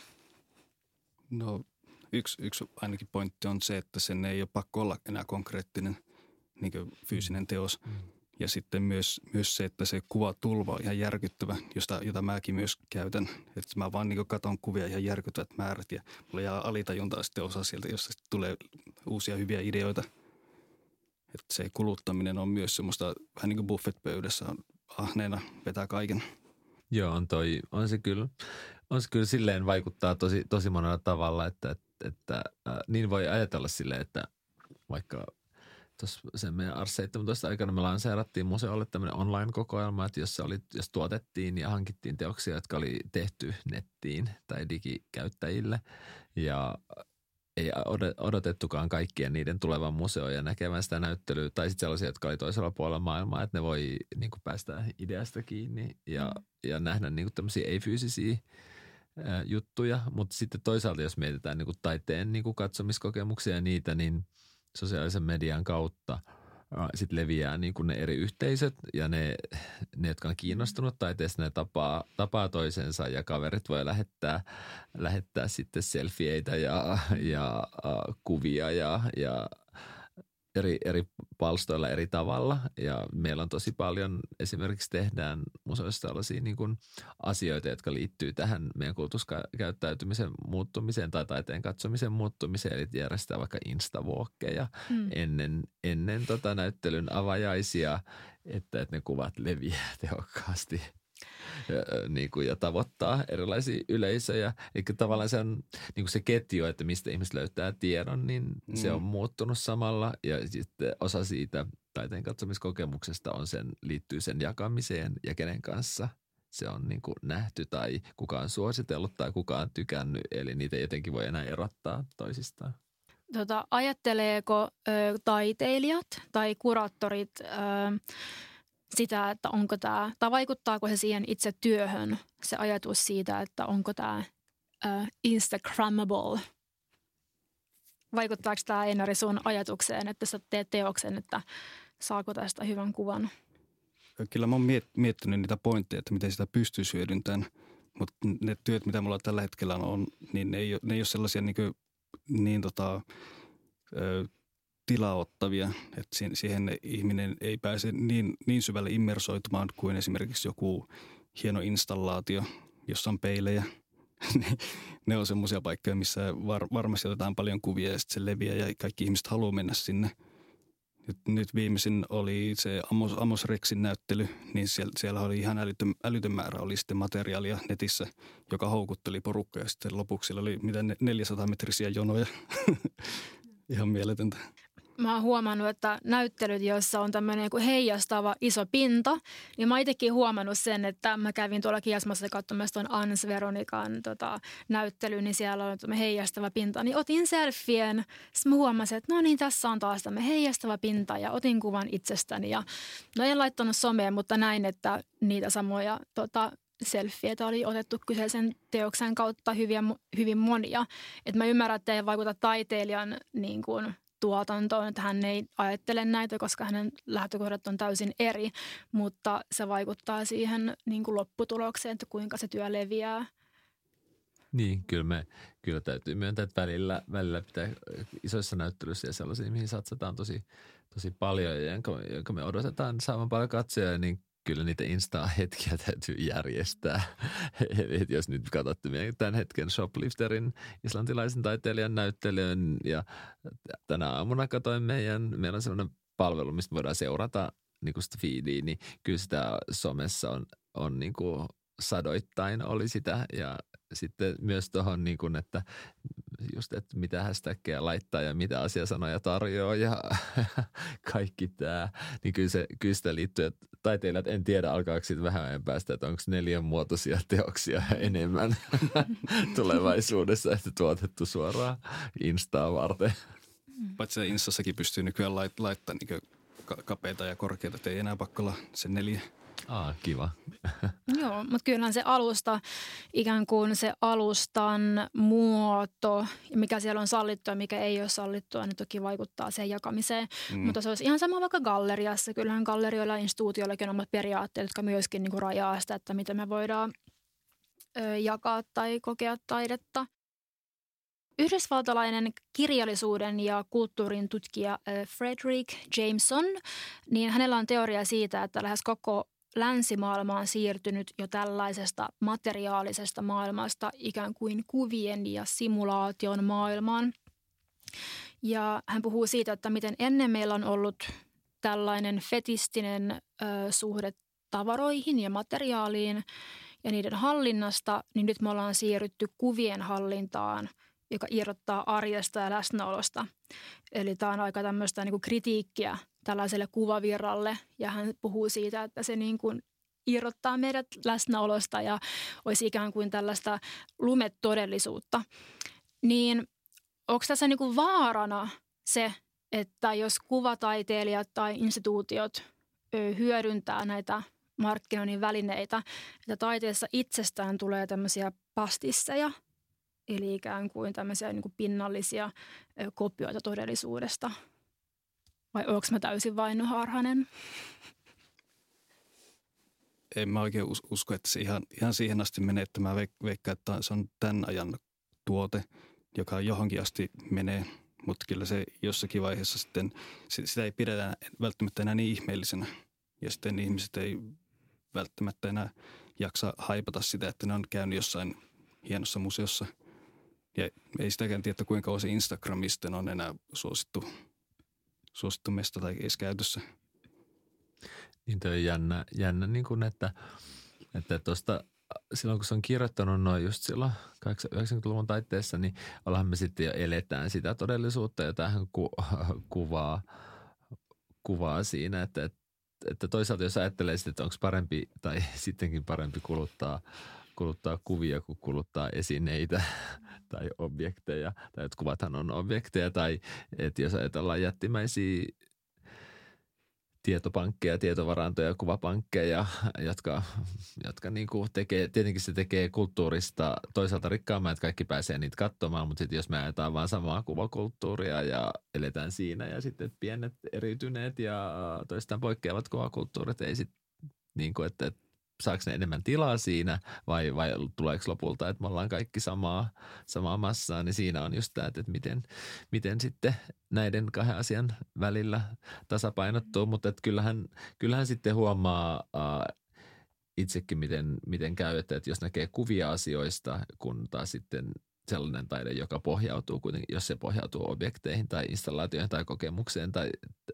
No yksi, yksi ainakin pointti on se, että sen ei ole pakko olla enää konkreettinen niin fyysinen teos. Mm. Ja sitten myös, myös se, että se kuvatulva on ihan järkyttävä, josta, jota mäkin myös käytän. Että mä vaan niin katon kuvia ihan järkyttävät määrät ja mulla jää alitajuntaa sitten osa sieltä, jossa tulee uusia hyviä ideoita. Että se kuluttaminen on myös semmoista vähän niin kuin buffet-pöydässä on ahneena vetää kaiken. Joo, on, toi, on se kyllä. On se kyllä silleen vaikuttaa tosi, tosi monella tavalla, että, että, että äh, niin voi ajatella silleen, että vaikka – tuossa sen meidän Ars 17 aikana me lanseerattiin museolle tämmöinen online-kokoelma, että jossa oli, jos tuotettiin ja hankittiin teoksia, jotka oli tehty nettiin tai digikäyttäjille ja ei odotettukaan kaikkien niiden tulevan museoon ja näkemään sitä näyttelyä, tai sitten sellaisia, jotka oli toisella puolella maailmaa, että ne voi niin kuin päästä ideasta kiinni ja, mm. ja nähdä niin kuin tämmöisiä ei-fyysisiä juttuja, mutta sitten toisaalta jos mietitään niin kuin taiteen niin kuin katsomiskokemuksia ja niitä, niin – sosiaalisen median kautta sitten leviää niin kuin ne eri yhteisöt ja ne, ne, jotka on kiinnostunut taiteesta, ne tapaa, tapaa toisensa ja kaverit voi lähettää, lähettää sitten selfieitä ja, ja uh, kuvia ja, ja eri, eri palstoilla eri tavalla. Ja meillä on tosi paljon, esimerkiksi tehdään museoissa tällaisia niin kuin asioita, jotka liittyy tähän meidän kulutuskäyttäytymisen muuttumiseen tai taiteen katsomisen muuttumiseen, eli järjestää vaikka instavuokkeja mm. ennen, ennen tota näyttelyn avajaisia, että, että ne kuvat leviää *laughs* tehokkaasti niin kuin, ja tavoittaa erilaisia yleisöjä. Eli tavallaan se on niin kuin se ketju, että mistä ihmiset löytää tiedon, niin mm. se on muuttunut samalla ja sitten osa siitä taiteen katsomiskokemuksesta on sen, liittyy sen jakamiseen ja kenen kanssa se on niin kuin nähty tai kuka on suositellut tai kuka on tykännyt. Eli niitä jotenkin voi enää erottaa toisistaan. Tota, ajatteleeko ö, taiteilijat tai kuraattorit ö, sitä, että onko tämä, tai vaikuttaako se siihen itse työhön, se ajatus siitä, että onko tämä uh, Instagrammable. Vaikuttaako tämä Einari sun ajatukseen, että sä teet teoksen, että saako tästä hyvän kuvan? Kyllä mä oon miettinyt niitä pointteja, että miten sitä pystyy hyödyntämään, mutta ne työt, mitä mulla tällä hetkellä on, niin ne ei ne ei ole sellaisia niin, kuin, niin tota, tilaottavia, että siihen ihminen ei pääse niin, niin syvälle immersoitumaan kuin esimerkiksi joku hieno installaatio, jossa on peilejä. *laughs* ne on semmoisia paikkoja, missä var, varmasti otetaan paljon kuvia ja sitten se leviää ja kaikki ihmiset haluaa mennä sinne. Nyt, nyt viimeisin oli se Amos, Amos Rexin näyttely, niin siellä, siellä oli ihan älytön, älytön määrä oli sitten materiaalia netissä, joka houkutteli porukkaa ja sitten lopuksi oli mitä 400 metrisiä jonoja. *laughs* ihan mieletöntä mä oon huomannut, että näyttelyt, joissa on tämmöinen heijastava iso pinta, niin mä oon itsekin huomannut sen, että mä kävin tuolla Kiasmassa katsomassa tuon Ans Veronikan tota, näyttely, niin siellä on heijastava pinta. Niin otin selfien, mä huomasin, että no niin, tässä on taas tämmöinen heijastava pinta ja otin kuvan itsestäni. Ja, no en laittanut someen, mutta näin, että niitä samoja tota, selfieitä oli otettu kyseisen teoksen kautta hyviä, hyvin monia. Et mä ymmärrän, että ei vaikuta taiteilijan niin kuin, tuotantoon, että hän ei ajattele näitä, koska hänen lähtökohdat on täysin eri, mutta se vaikuttaa siihen niin kuin lopputulokseen, että kuinka se työ leviää. Niin, kyllä, me, kyllä täytyy myöntää, että välillä, välillä pitää isoissa näyttelyissä ja sellaisia, mihin satsataan tosi, tosi paljon ja jonka, jonka me odotetaan saamaan paljon katsoja, niin kyllä niitä Insta-hetkiä täytyy järjestää. *laughs* Et jos nyt katsotte tämän hetken Shoplifterin islantilaisen taiteilijan näyttelijän ja tänä aamuna katsoin meidän, meillä on sellainen palvelu, mistä voidaan seurata niin kuin sitä feedia, niin kyllä sitä somessa on, on niin kuin sadoittain oli sitä ja sitten myös tuohon, niin kuin, että just, että mitä hashtagia laittaa ja mitä asiasanoja tarjoaa ja *laughs* kaikki tämä, niin kyllä, se, kyllä sitä liittyy, että taiteilijat en tiedä alkaako sitten vähän ajan päästä, että onko neljänmuotoisia teoksia *laughs* enemmän *laughs* tulevaisuudessa, että tuotettu suoraan Instaa varten. Paitsi Instassakin pystyy nykyään laittamaan niin kapeita ja korkeita, että ei enää pakko olla se neljä Ah, kiva. *laughs* Joo, mutta kyllähän se alusta, ikään kuin se alustan muoto, mikä siellä on sallittua ja mikä ei ole sallittua, niin toki vaikuttaa siihen jakamiseen. Mm. Mutta se olisi ihan sama vaikka galleriassa. Kyllähän gallerioilla ja instituutioillakin on omat periaatteet, jotka myöskin niin kuin rajaa sitä, että miten me voidaan ö, jakaa tai kokea taidetta. Yhdysvaltalainen kirjallisuuden ja kulttuurin tutkija Frederick Jameson, niin hänellä on teoria siitä, että lähes koko länsimaailma on siirtynyt jo tällaisesta materiaalisesta maailmasta ikään kuin kuvien ja simulaation maailmaan. Ja hän puhuu siitä, että miten ennen meillä on ollut tällainen fetistinen ö, suhde tavaroihin ja materiaaliin ja niiden hallinnasta, niin nyt me ollaan siirrytty kuvien hallintaan, joka irrottaa arjesta ja läsnäolosta. Eli tämä on aika tämmöistä niin kuin kritiikkiä tällaiselle kuvavirralle ja hän puhuu siitä, että se niin kuin irrottaa meidät läsnäolosta ja olisi ikään kuin tällaista lumetodellisuutta. Niin onko tässä niin kuin vaarana se, että jos kuvataiteilijat tai instituutiot hyödyntää näitä markkinoinnin välineitä, että taiteessa itsestään tulee tämmöisiä pastisseja, eli ikään kuin tämmöisiä niin kuin pinnallisia kopioita todellisuudesta – vai onko mä täysin vain harhanen? En mä oikein usko, että se ihan, ihan siihen asti menee, että mä veikkaan, että se on tämän ajan tuote, joka johonkin asti menee. Mutta kyllä se jossakin vaiheessa sitten, sitä ei pidetä välttämättä enää niin ihmeellisenä. Ja sitten ihmiset ei välttämättä enää jaksa haipata sitä, että ne on käynyt jossain hienossa museossa. Ja ei sitäkään tiedä, kuinka osa Instagramista on enää suosittu suosittu mesta tai edes käytössä. Niin toi on jännä, jännä niin kuin, että, että tuosta silloin kun se on kirjoittanut noin just silloin 90-luvun taitteessa, niin ollaan me sitten jo eletään sitä todellisuutta ja tähän ku, kuvaa, kuvaa siinä, että, että toisaalta jos ajattelee sitten, että onko parempi tai sittenkin parempi kuluttaa, kuluttaa kuvia kuin kuluttaa esineitä, *laughs* tai objekteja, tai että kuvathan on objekteja, tai että jos ajatellaan jättimäisiä tietopankkeja, tietovarantoja, kuvapankkeja, jotka, jotka niin kuin tekee, tietenkin se tekee kulttuurista toisaalta rikkaamman, että kaikki pääsee niitä katsomaan, mutta sitten jos me ajetaan vaan samaa kuvakulttuuria ja eletään siinä ja sitten pienet eriytyneet ja toistaan poikkeavat kuvakulttuurit ei sitten niin kuin, että, että saako ne enemmän tilaa siinä vai, vai tuleeko lopulta, että me ollaan kaikki samaa, samaa massaa, niin siinä on just tämä, että miten, miten sitten näiden kahden asian välillä tasapainottuu, mutta että kyllähän, kyllähän sitten huomaa äh, itsekin, miten, miten käy, että jos näkee kuvia asioista, kun taas sitten sellainen taide, joka pohjautuu kuitenkin, jos se pohjautuu objekteihin tai installaatioihin tai kokemukseen tai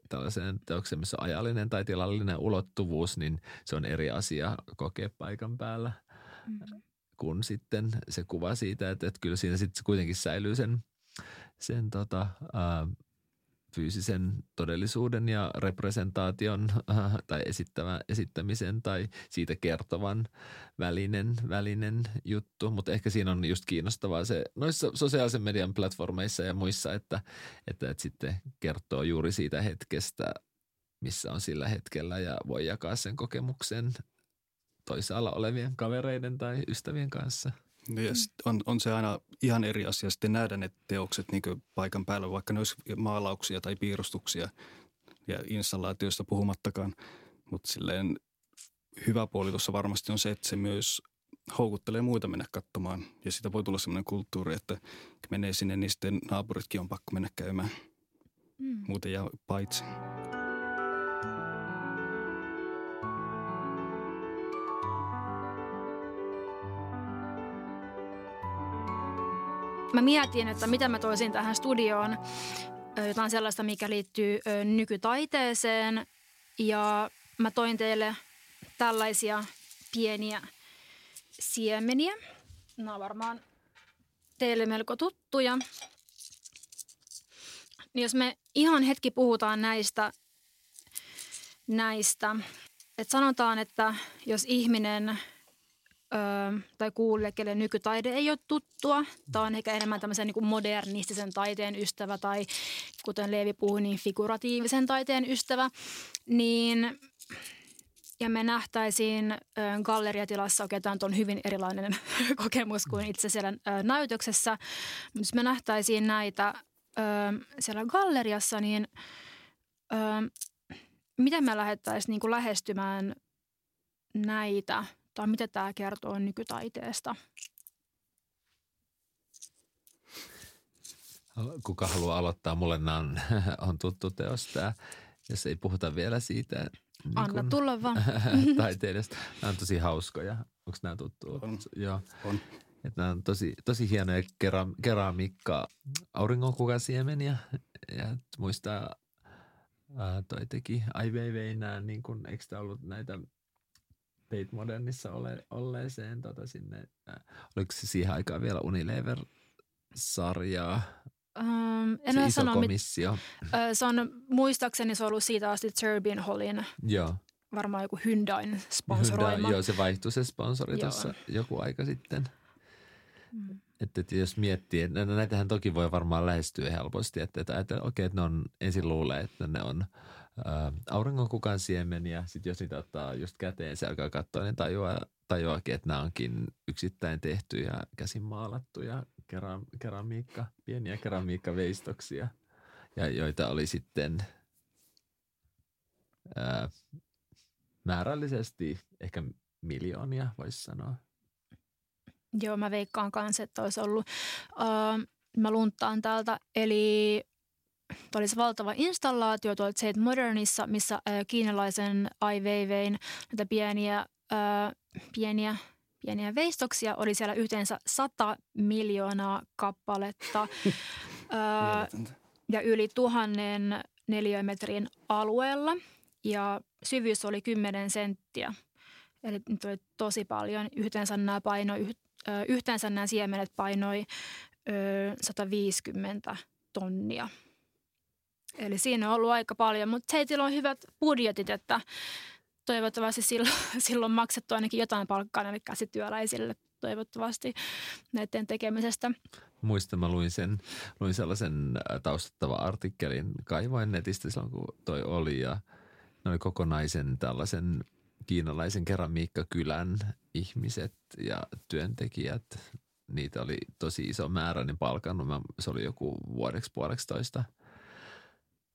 tällaiseen teokseen, missä on ajallinen tai tilallinen ulottuvuus, niin se on eri asia kokea paikan päällä mm-hmm. kuin sitten se kuva siitä, että, että kyllä siinä sitten kuitenkin säilyy sen, sen tota, ää, fyysisen todellisuuden ja representaation äh, tai esittävä, esittämisen tai siitä kertovan välinen, välinen juttu. Mutta ehkä siinä on just kiinnostavaa se noissa sosiaalisen median platformeissa ja muissa, että, että, että sitten kertoo juuri siitä hetkestä, missä on sillä hetkellä ja voi jakaa sen kokemuksen toisaalla olevien kavereiden tai ystävien kanssa. Ja on, on se aina ihan eri asia sitten nähdä ne teokset niin paikan päällä, vaikka ne olisi maalauksia tai piirustuksia ja installaatioista puhumattakaan. Mutta silleen hyvä puoli tuossa varmasti on se, että se myös houkuttelee muita mennä katsomaan. Ja sitä voi tulla sellainen kulttuuri, että menee sinne, niin sitten naapuritkin on pakko mennä käymään. Mm. Muuten jää paitsi. Mä mietin, että mitä mä toisin tähän studioon. Jotain sellaista, mikä liittyy nykytaiteeseen. Ja mä toin teille tällaisia pieniä siemeniä. Nämä on varmaan teille melko tuttuja. Niin jos me ihan hetki puhutaan näistä, näistä että sanotaan, että jos ihminen tai kuulee, kelle nykytaide ei ole tuttua, tai on ehkä enemmän tämmöisen niin kuin modernistisen taiteen ystävä tai kuten Leevi puhui, niin figuratiivisen taiteen ystävä, niin ja me nähtäisiin galleriatilassa, okei tämä on hyvin erilainen *laughs* kokemus kuin itse siellä näytöksessä, mutta jos me nähtäisiin näitä siellä galleriassa, niin miten me lähdettäisiin niin lähestymään näitä tai mitä tämä kertoo nykytaiteesta? Kuka haluaa aloittaa? Mulle nämä on, *laughs* on tuttu teos tämä, jos ei puhuta vielä siitä, niin Anna kun, tulla vaan. *laughs* taiteilijoista. Nämä on tosi hauskoja. Onko nämä tuttu? On. Joo. On. Että nämä on tosi, tosi hienoja kera, keramiikka auringonkukasiemeniä. Ja muistaa, ää, toi teki Ai Weiwei nämä, niin kuin, eikö tämä ollut näitä Tate Modernissa ole, olleeseen tota sinne, ää, oliko se siihen aikaan vielä Unilever-sarjaa? Um, en se iso sano, komissio. Mit, se on, muistaakseni se on ollut siitä asti Turbine Hallin. Joo. Varmaan joku Hyundain sponsoroima. Hyundai, joo, se vaihtui se sponsori tuossa joku aika sitten. Mm. Että, että jos miettii, että no näitähän toki voi varmaan lähestyä helposti, että, että, että okei, okay, että ne on, ensin luulee, että ne on ä, auringonkukan siemeniä. Sitten jos niitä ottaa just käteen, se alkaa katsoa, niin tajuaa, tajuakin, että nämä onkin yksittäin tehtyjä, käsin maalattuja keram, keramiikka, pieniä keramiikkaveistoksia, ja joita oli sitten ää, määrällisesti ehkä miljoonia, voisi sanoa. Joo, mä veikkaan kanssa, että olisi ollut. Uh, mä lunttaan täältä. Eli Tuo olisi valtava installaatio tuolla Tate Modernissa, missä uh, kiinalaisen Ai Weiwein näitä pieniä, uh, pieniä pieniä veistoksia. Oli siellä yhteensä 100 miljoonaa kappaletta ja yli tuhannen neliömetrin alueella. Ja syvyys oli 10 senttiä. Eli nyt oli tosi paljon. Yhteensä nämä, painoi, yhteensä nämä siemenet painoi 150 tonnia. Eli siinä on ollut aika paljon, mutta heillä on hyvät budjetit, että toivottavasti *laughs* silloin, silloin maksettu ainakin jotain palkkaa näille käsityöläisille toivottavasti näiden tekemisestä. Muistan, mä luin, sen, luin sellaisen äh, taustattava artikkelin kaivoin netistä silloin, kun toi oli ja ne oli kokonaisen tällaisen kiinalaisen keramiikkakylän ihmiset ja työntekijät. Niitä oli tosi iso määrä, niin palkannut. Se oli joku vuodeksi puoleksi toista –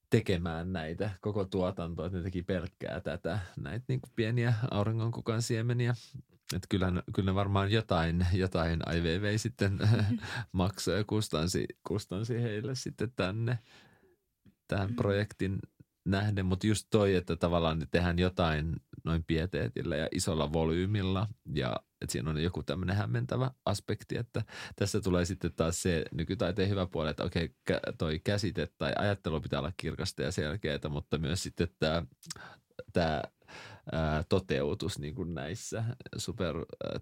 tekemään näitä koko tuotantoa, että ne teki pelkkää tätä, näitä niin kuin pieniä auringonkukan siemeniä. Että kyllä, kyllä ne varmaan jotain, jotain IVV sitten *laughs* maksoi ja kustansi, kustansi heille sitten tänne tähän mm. projektin nähden, mutta just toi, että tavallaan tehdään jotain noin pieteetillä ja isolla volyymilla ja että siinä on joku tämmöinen hämmentävä aspekti, että tässä tulee sitten taas se nykytaiteen hyvä puoli, että okei, toi käsite tai ajattelu pitää olla kirkasta ja selkeää, mutta myös sitten tämä, tämä toteutus niin kuin näissä super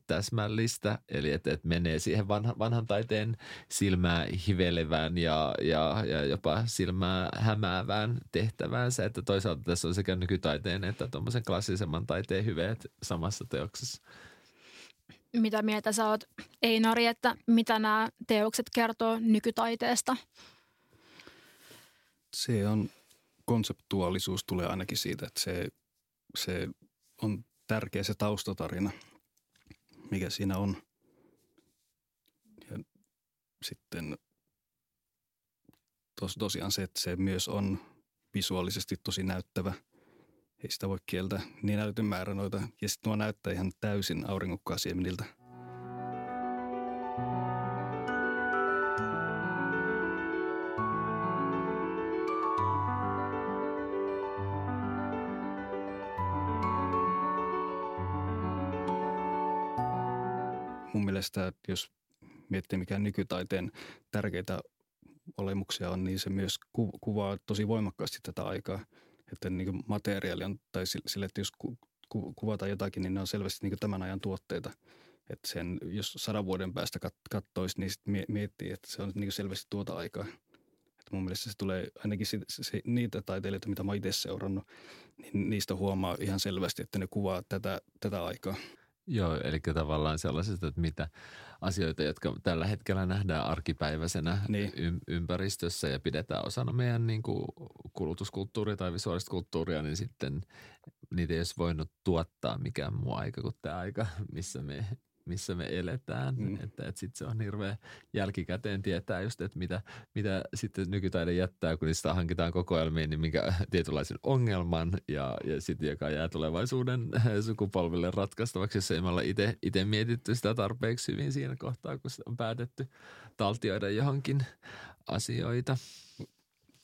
täsmällistä, eli että, että menee siihen vanha, vanhan taiteen silmää hivelevään ja, ja, ja jopa silmää hämäävään tehtäväänsä, että toisaalta tässä on sekä nykytaiteen että tuommoisen klassisemman taiteen hyveet samassa teoksessa. Mitä mieltä sä oot, Einari, että mitä nämä teokset kertoo nykytaiteesta? Se on, konseptuaalisuus tulee ainakin siitä, että se, se on tärkeä se taustatarina, mikä siinä on. Ja sitten tos, tosiaan se, että se myös on visuaalisesti tosi näyttävä. Ei sitä voi kieltää niin näytön määrä noita. Ja sitten nuo näyttää ihan täysin auringokkasiemeniltä. mun mielestä, jos miettii mikä nykytaiteen tärkeitä olemuksia on, niin se myös kuvaa tosi voimakkaasti tätä aikaa. Että niin materiaali on, tai sille, että jos ku, ku, kuvataan jotakin, niin ne on selvästi niin tämän ajan tuotteita. Että sen, jos sadan vuoden päästä kat, kattoisi, niin sitten miettii, että se on niin selvästi tuota aikaa. Että mun mielestä se tulee ainakin se, se, niitä taiteilijoita, mitä mä itse seurannut, niin niistä huomaa ihan selvästi, että ne kuvaa tätä, tätä aikaa. Joo, eli tavallaan sellaisesta, että mitä asioita, jotka tällä hetkellä nähdään arkipäiväisenä niin. y- ympäristössä ja pidetään osana meidän niin kuin kulutuskulttuuria tai visuaalista kulttuuria, niin sitten niitä ei olisi voinut tuottaa mikään muu aika kuin tämä aika, missä me missä me eletään. Mm. Että, että sitten se on hirveä jälkikäteen tietää just, että mitä, mitä sitten nykytaide jättää, kun niistä hankitaan kokoelmiin, niin minkä *laughs* tietynlaisen ongelman ja, ja sitten joka jää tulevaisuuden *laughs* sukupolville ratkaistavaksi, jos ei me olla itse mietitty sitä tarpeeksi hyvin siinä kohtaa, kun on päätetty taltioida johonkin asioita.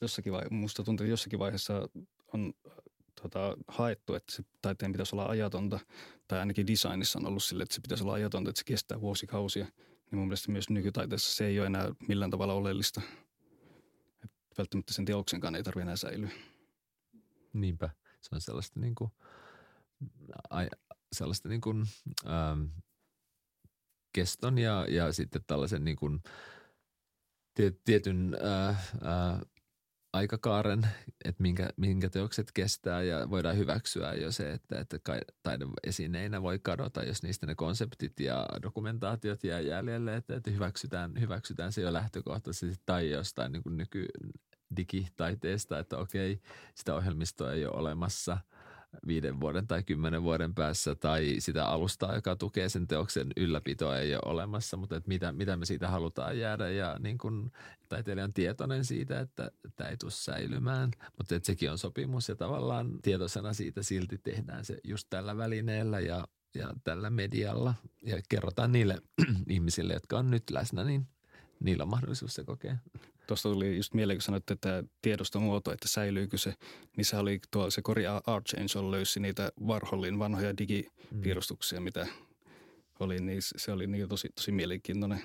Jossakin vai, musta tuntuu, että jossakin vaiheessa on tota, haettu, että se taiteen pitäisi olla ajatonta, tai ainakin designissa on ollut sille, että se pitäisi olla ajatonta, että se kestää vuosikausia. Niin mun mielestä myös nykytaiteessa se ei ole enää millään tavalla oleellista. Et välttämättä sen teoksenkaan ei tarvitse enää säilyä. Niinpä. Se on sellaista niin kuin, ai, sellaista niin kuin, ähm, keston ja, ja sitten tällaisen niin kuin, tietyn äh, äh, aikakaaren, että minkä, minkä teokset kestää ja voidaan hyväksyä jo se, että, että taideesineinä voi kadota, jos niistä ne konseptit ja dokumentaatiot jää jäljelle, että, että hyväksytään, hyväksytään se jo lähtökohtaisesti tai jostain niin kuin nyky digitaiteesta, että okei, sitä ohjelmistoa ei ole olemassa – viiden vuoden tai kymmenen vuoden päässä tai sitä alustaa, joka tukee sen teoksen ylläpitoa ei ole olemassa, mutta että mitä, mitä me siitä halutaan jäädä? Ja niin kuin taiteilija on tietoinen siitä, että tämä ei tule säilymään, mutta että sekin on sopimus ja tavallaan tietoisena siitä silti tehdään se just tällä välineellä ja, ja tällä medialla. Ja kerrotaan niille *clears throat* ihmisille, jotka on nyt läsnä, niin niillä on mahdollisuus se kokea. Tuosta tuli just mieleen, kun sanoitte, että tiedostomuoto, että säilyykö se, niin se oli tuo, se Cory Archangel löysi niitä Warholin vanhoja digipiirustuksia, mm. mitä oli, niin se oli niin tosi, tosi mielenkiintoinen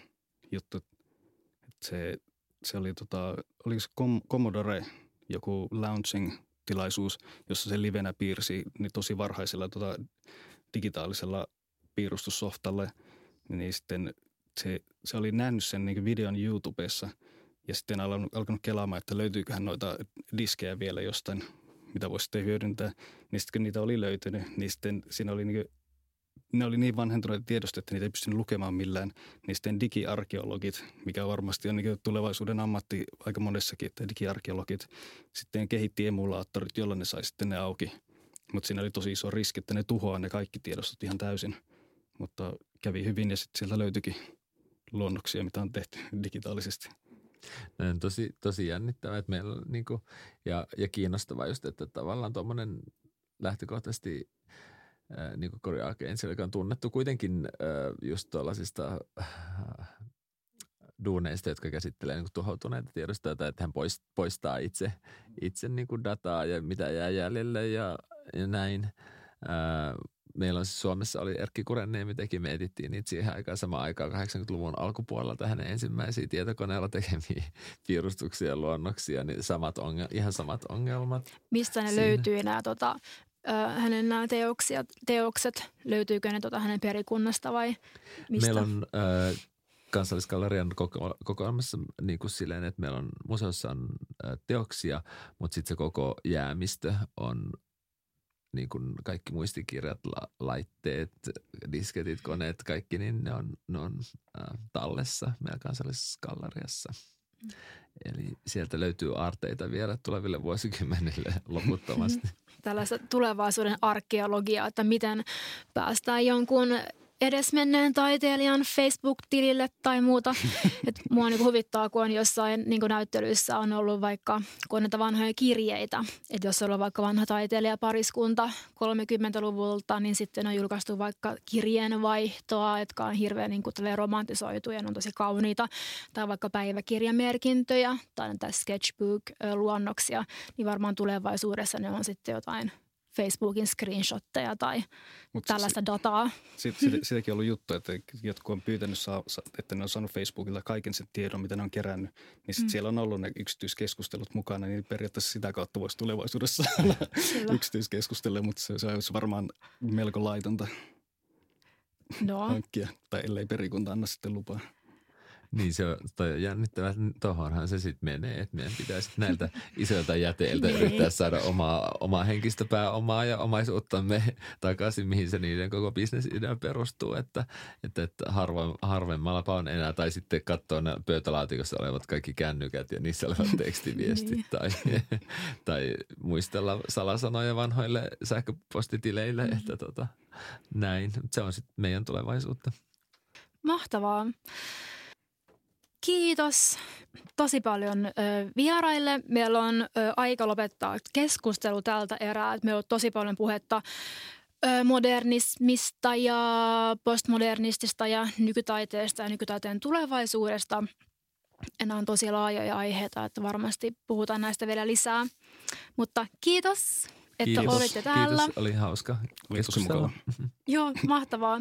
juttu. Että se, se oli tota, oliko se Commodore joku launching-tilaisuus, jossa se livenä piirsi niin tosi varhaisella tota, digitaalisella piirustussoftalle, niin sitten se, se oli nähnyt sen niin videon YouTubessa – ja sitten alkanut, alkanut kelaamaan, että löytyyköhän noita diskejä vielä jostain, mitä voisi sitten hyödyntää. Niin sitten kun niitä oli löytynyt, niin sitten siinä oli niin ne oli niin vanhentuneita tiedosta, että niitä ei pystynyt lukemaan millään. Niin sitten digiarkeologit, mikä varmasti on niin tulevaisuuden ammatti aika monessakin, että digiarkeologit sitten kehitti emulaattorit, jolla ne sai sitten ne auki. Mutta siinä oli tosi iso riski, että ne tuhoaa ne kaikki tiedostot ihan täysin. Mutta kävi hyvin ja sitten sieltä löytyikin luonnoksia, mitä on tehty digitaalisesti. On tosi, tosi jännittävää, että meillä on niin kuin, ja, ja kiinnostavaa just, että tavallaan tuommoinen lähtökohtaisesti niin kuin joka on tunnettu kuitenkin just tuollaisista duuneista, jotka käsittelee niin tuhoutuneita tiedostoja, tai että hän poistaa itse, itse niin dataa ja mitä jää jäljelle ja, ja näin. Meillä on siis Suomessa oli Erkki Kurenniemi teki, me etittiin niitä siihen aikaan samaan aikaan 80-luvun alkupuolella hänen ensimmäisiä tietokoneella tekemiä piirustuksia ja luonnoksia, niin samat ongel, ihan samat ongelmat. Mistä ne siinä. löytyy nämä tota, hänen nämä teoksia, teokset, löytyykö ne tota hänen perikunnasta vai mistä? Meillä on äh, kansallisgallerian koko, kokoelmassa niin kuin silleen, että meillä on museossa on teoksia, mutta sitten se koko jäämistö on niin kuin kaikki muistikirjat, la, laitteet, disketit, koneet, kaikki, niin ne on, ne on äh, tallessa meidän kansallisessa galleriassa. Mm. Eli sieltä löytyy aarteita vielä tuleville vuosikymmenille *laughs* loputtomasti. tällaista tulevaisuuden arkeologiaa, että miten päästään jonkun edesmenneen taiteilijan Facebook-tilille tai muuta. *laughs* Et mua niin huvittaa, kun on jossain niin näyttelyissä on ollut vaikka, kun näitä vanhoja kirjeitä. Että jos on ollut vaikka vanha taiteilijapariskunta 30-luvulta, niin sitten on julkaistu vaikka kirjeenvaihtoa, jotka on hirveän niin kuin, romantisoitu ja on tosi kauniita. Tai vaikka päiväkirjamerkintöjä tai näitä sketchbook-luonnoksia. Niin varmaan tulevaisuudessa ne on sitten jotain – Facebookin screenshotteja tai Mut tällaista se, dataa. Sit, sit, sitäkin on ollut juttu, että jotkut on pyytänyt, saa, että ne on saanut Facebookilta kaiken sen tiedon, mitä ne on kerännyt, niin sit mm. siellä on ollut ne yksityiskeskustelut mukana, niin periaatteessa sitä kautta voisi tulevaisuudessa *laughs* yksityiskeskustella, mutta se, se olisi varmaan melko laitonta no. hankkia, tai ellei perikunta anna sitten lupaa. Niin se on toi jännittävä, tuohonhan se sitten menee, että meidän pitäisi näiltä *laughs* isoilta jäteiltä niin. yrittää saada omaa, omaa henkistä pääomaa ja omaisuuttamme *laughs* takaisin, mihin se niiden koko bisnesidea perustuu, että, että, että harvoin, harvemmalla on enää, tai sitten katsoa ne pöytälaatikossa olevat kaikki kännykät ja niissä olevat *laughs* tekstiviestit niin. tai, tai muistella salasanoja vanhoille sähköpostitileille, mm. että tota, näin. Se on sitten meidän tulevaisuutta. Mahtavaa. Kiitos tosi paljon ö, vieraille. Meillä on ö, aika lopettaa keskustelu tältä erää. Meillä on tosi paljon puhetta ö, modernismista ja postmodernistista ja nykytaiteesta ja nykytaiteen tulevaisuudesta. Nämä on tosi laajoja aiheita, että varmasti puhutaan näistä vielä lisää. Mutta kiitos että kiitos, olitte täällä. Kiitos, oli hauska keskustella. *laughs* Joo, mahtavaa.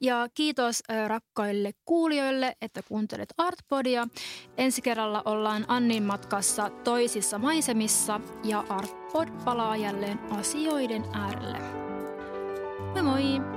Ja kiitos rakkaille kuulijoille, että kuuntelet Artpodia. Ensi kerralla ollaan Annin matkassa toisissa maisemissa ja Artpod palaa jälleen asioiden äärelle. Moi moi!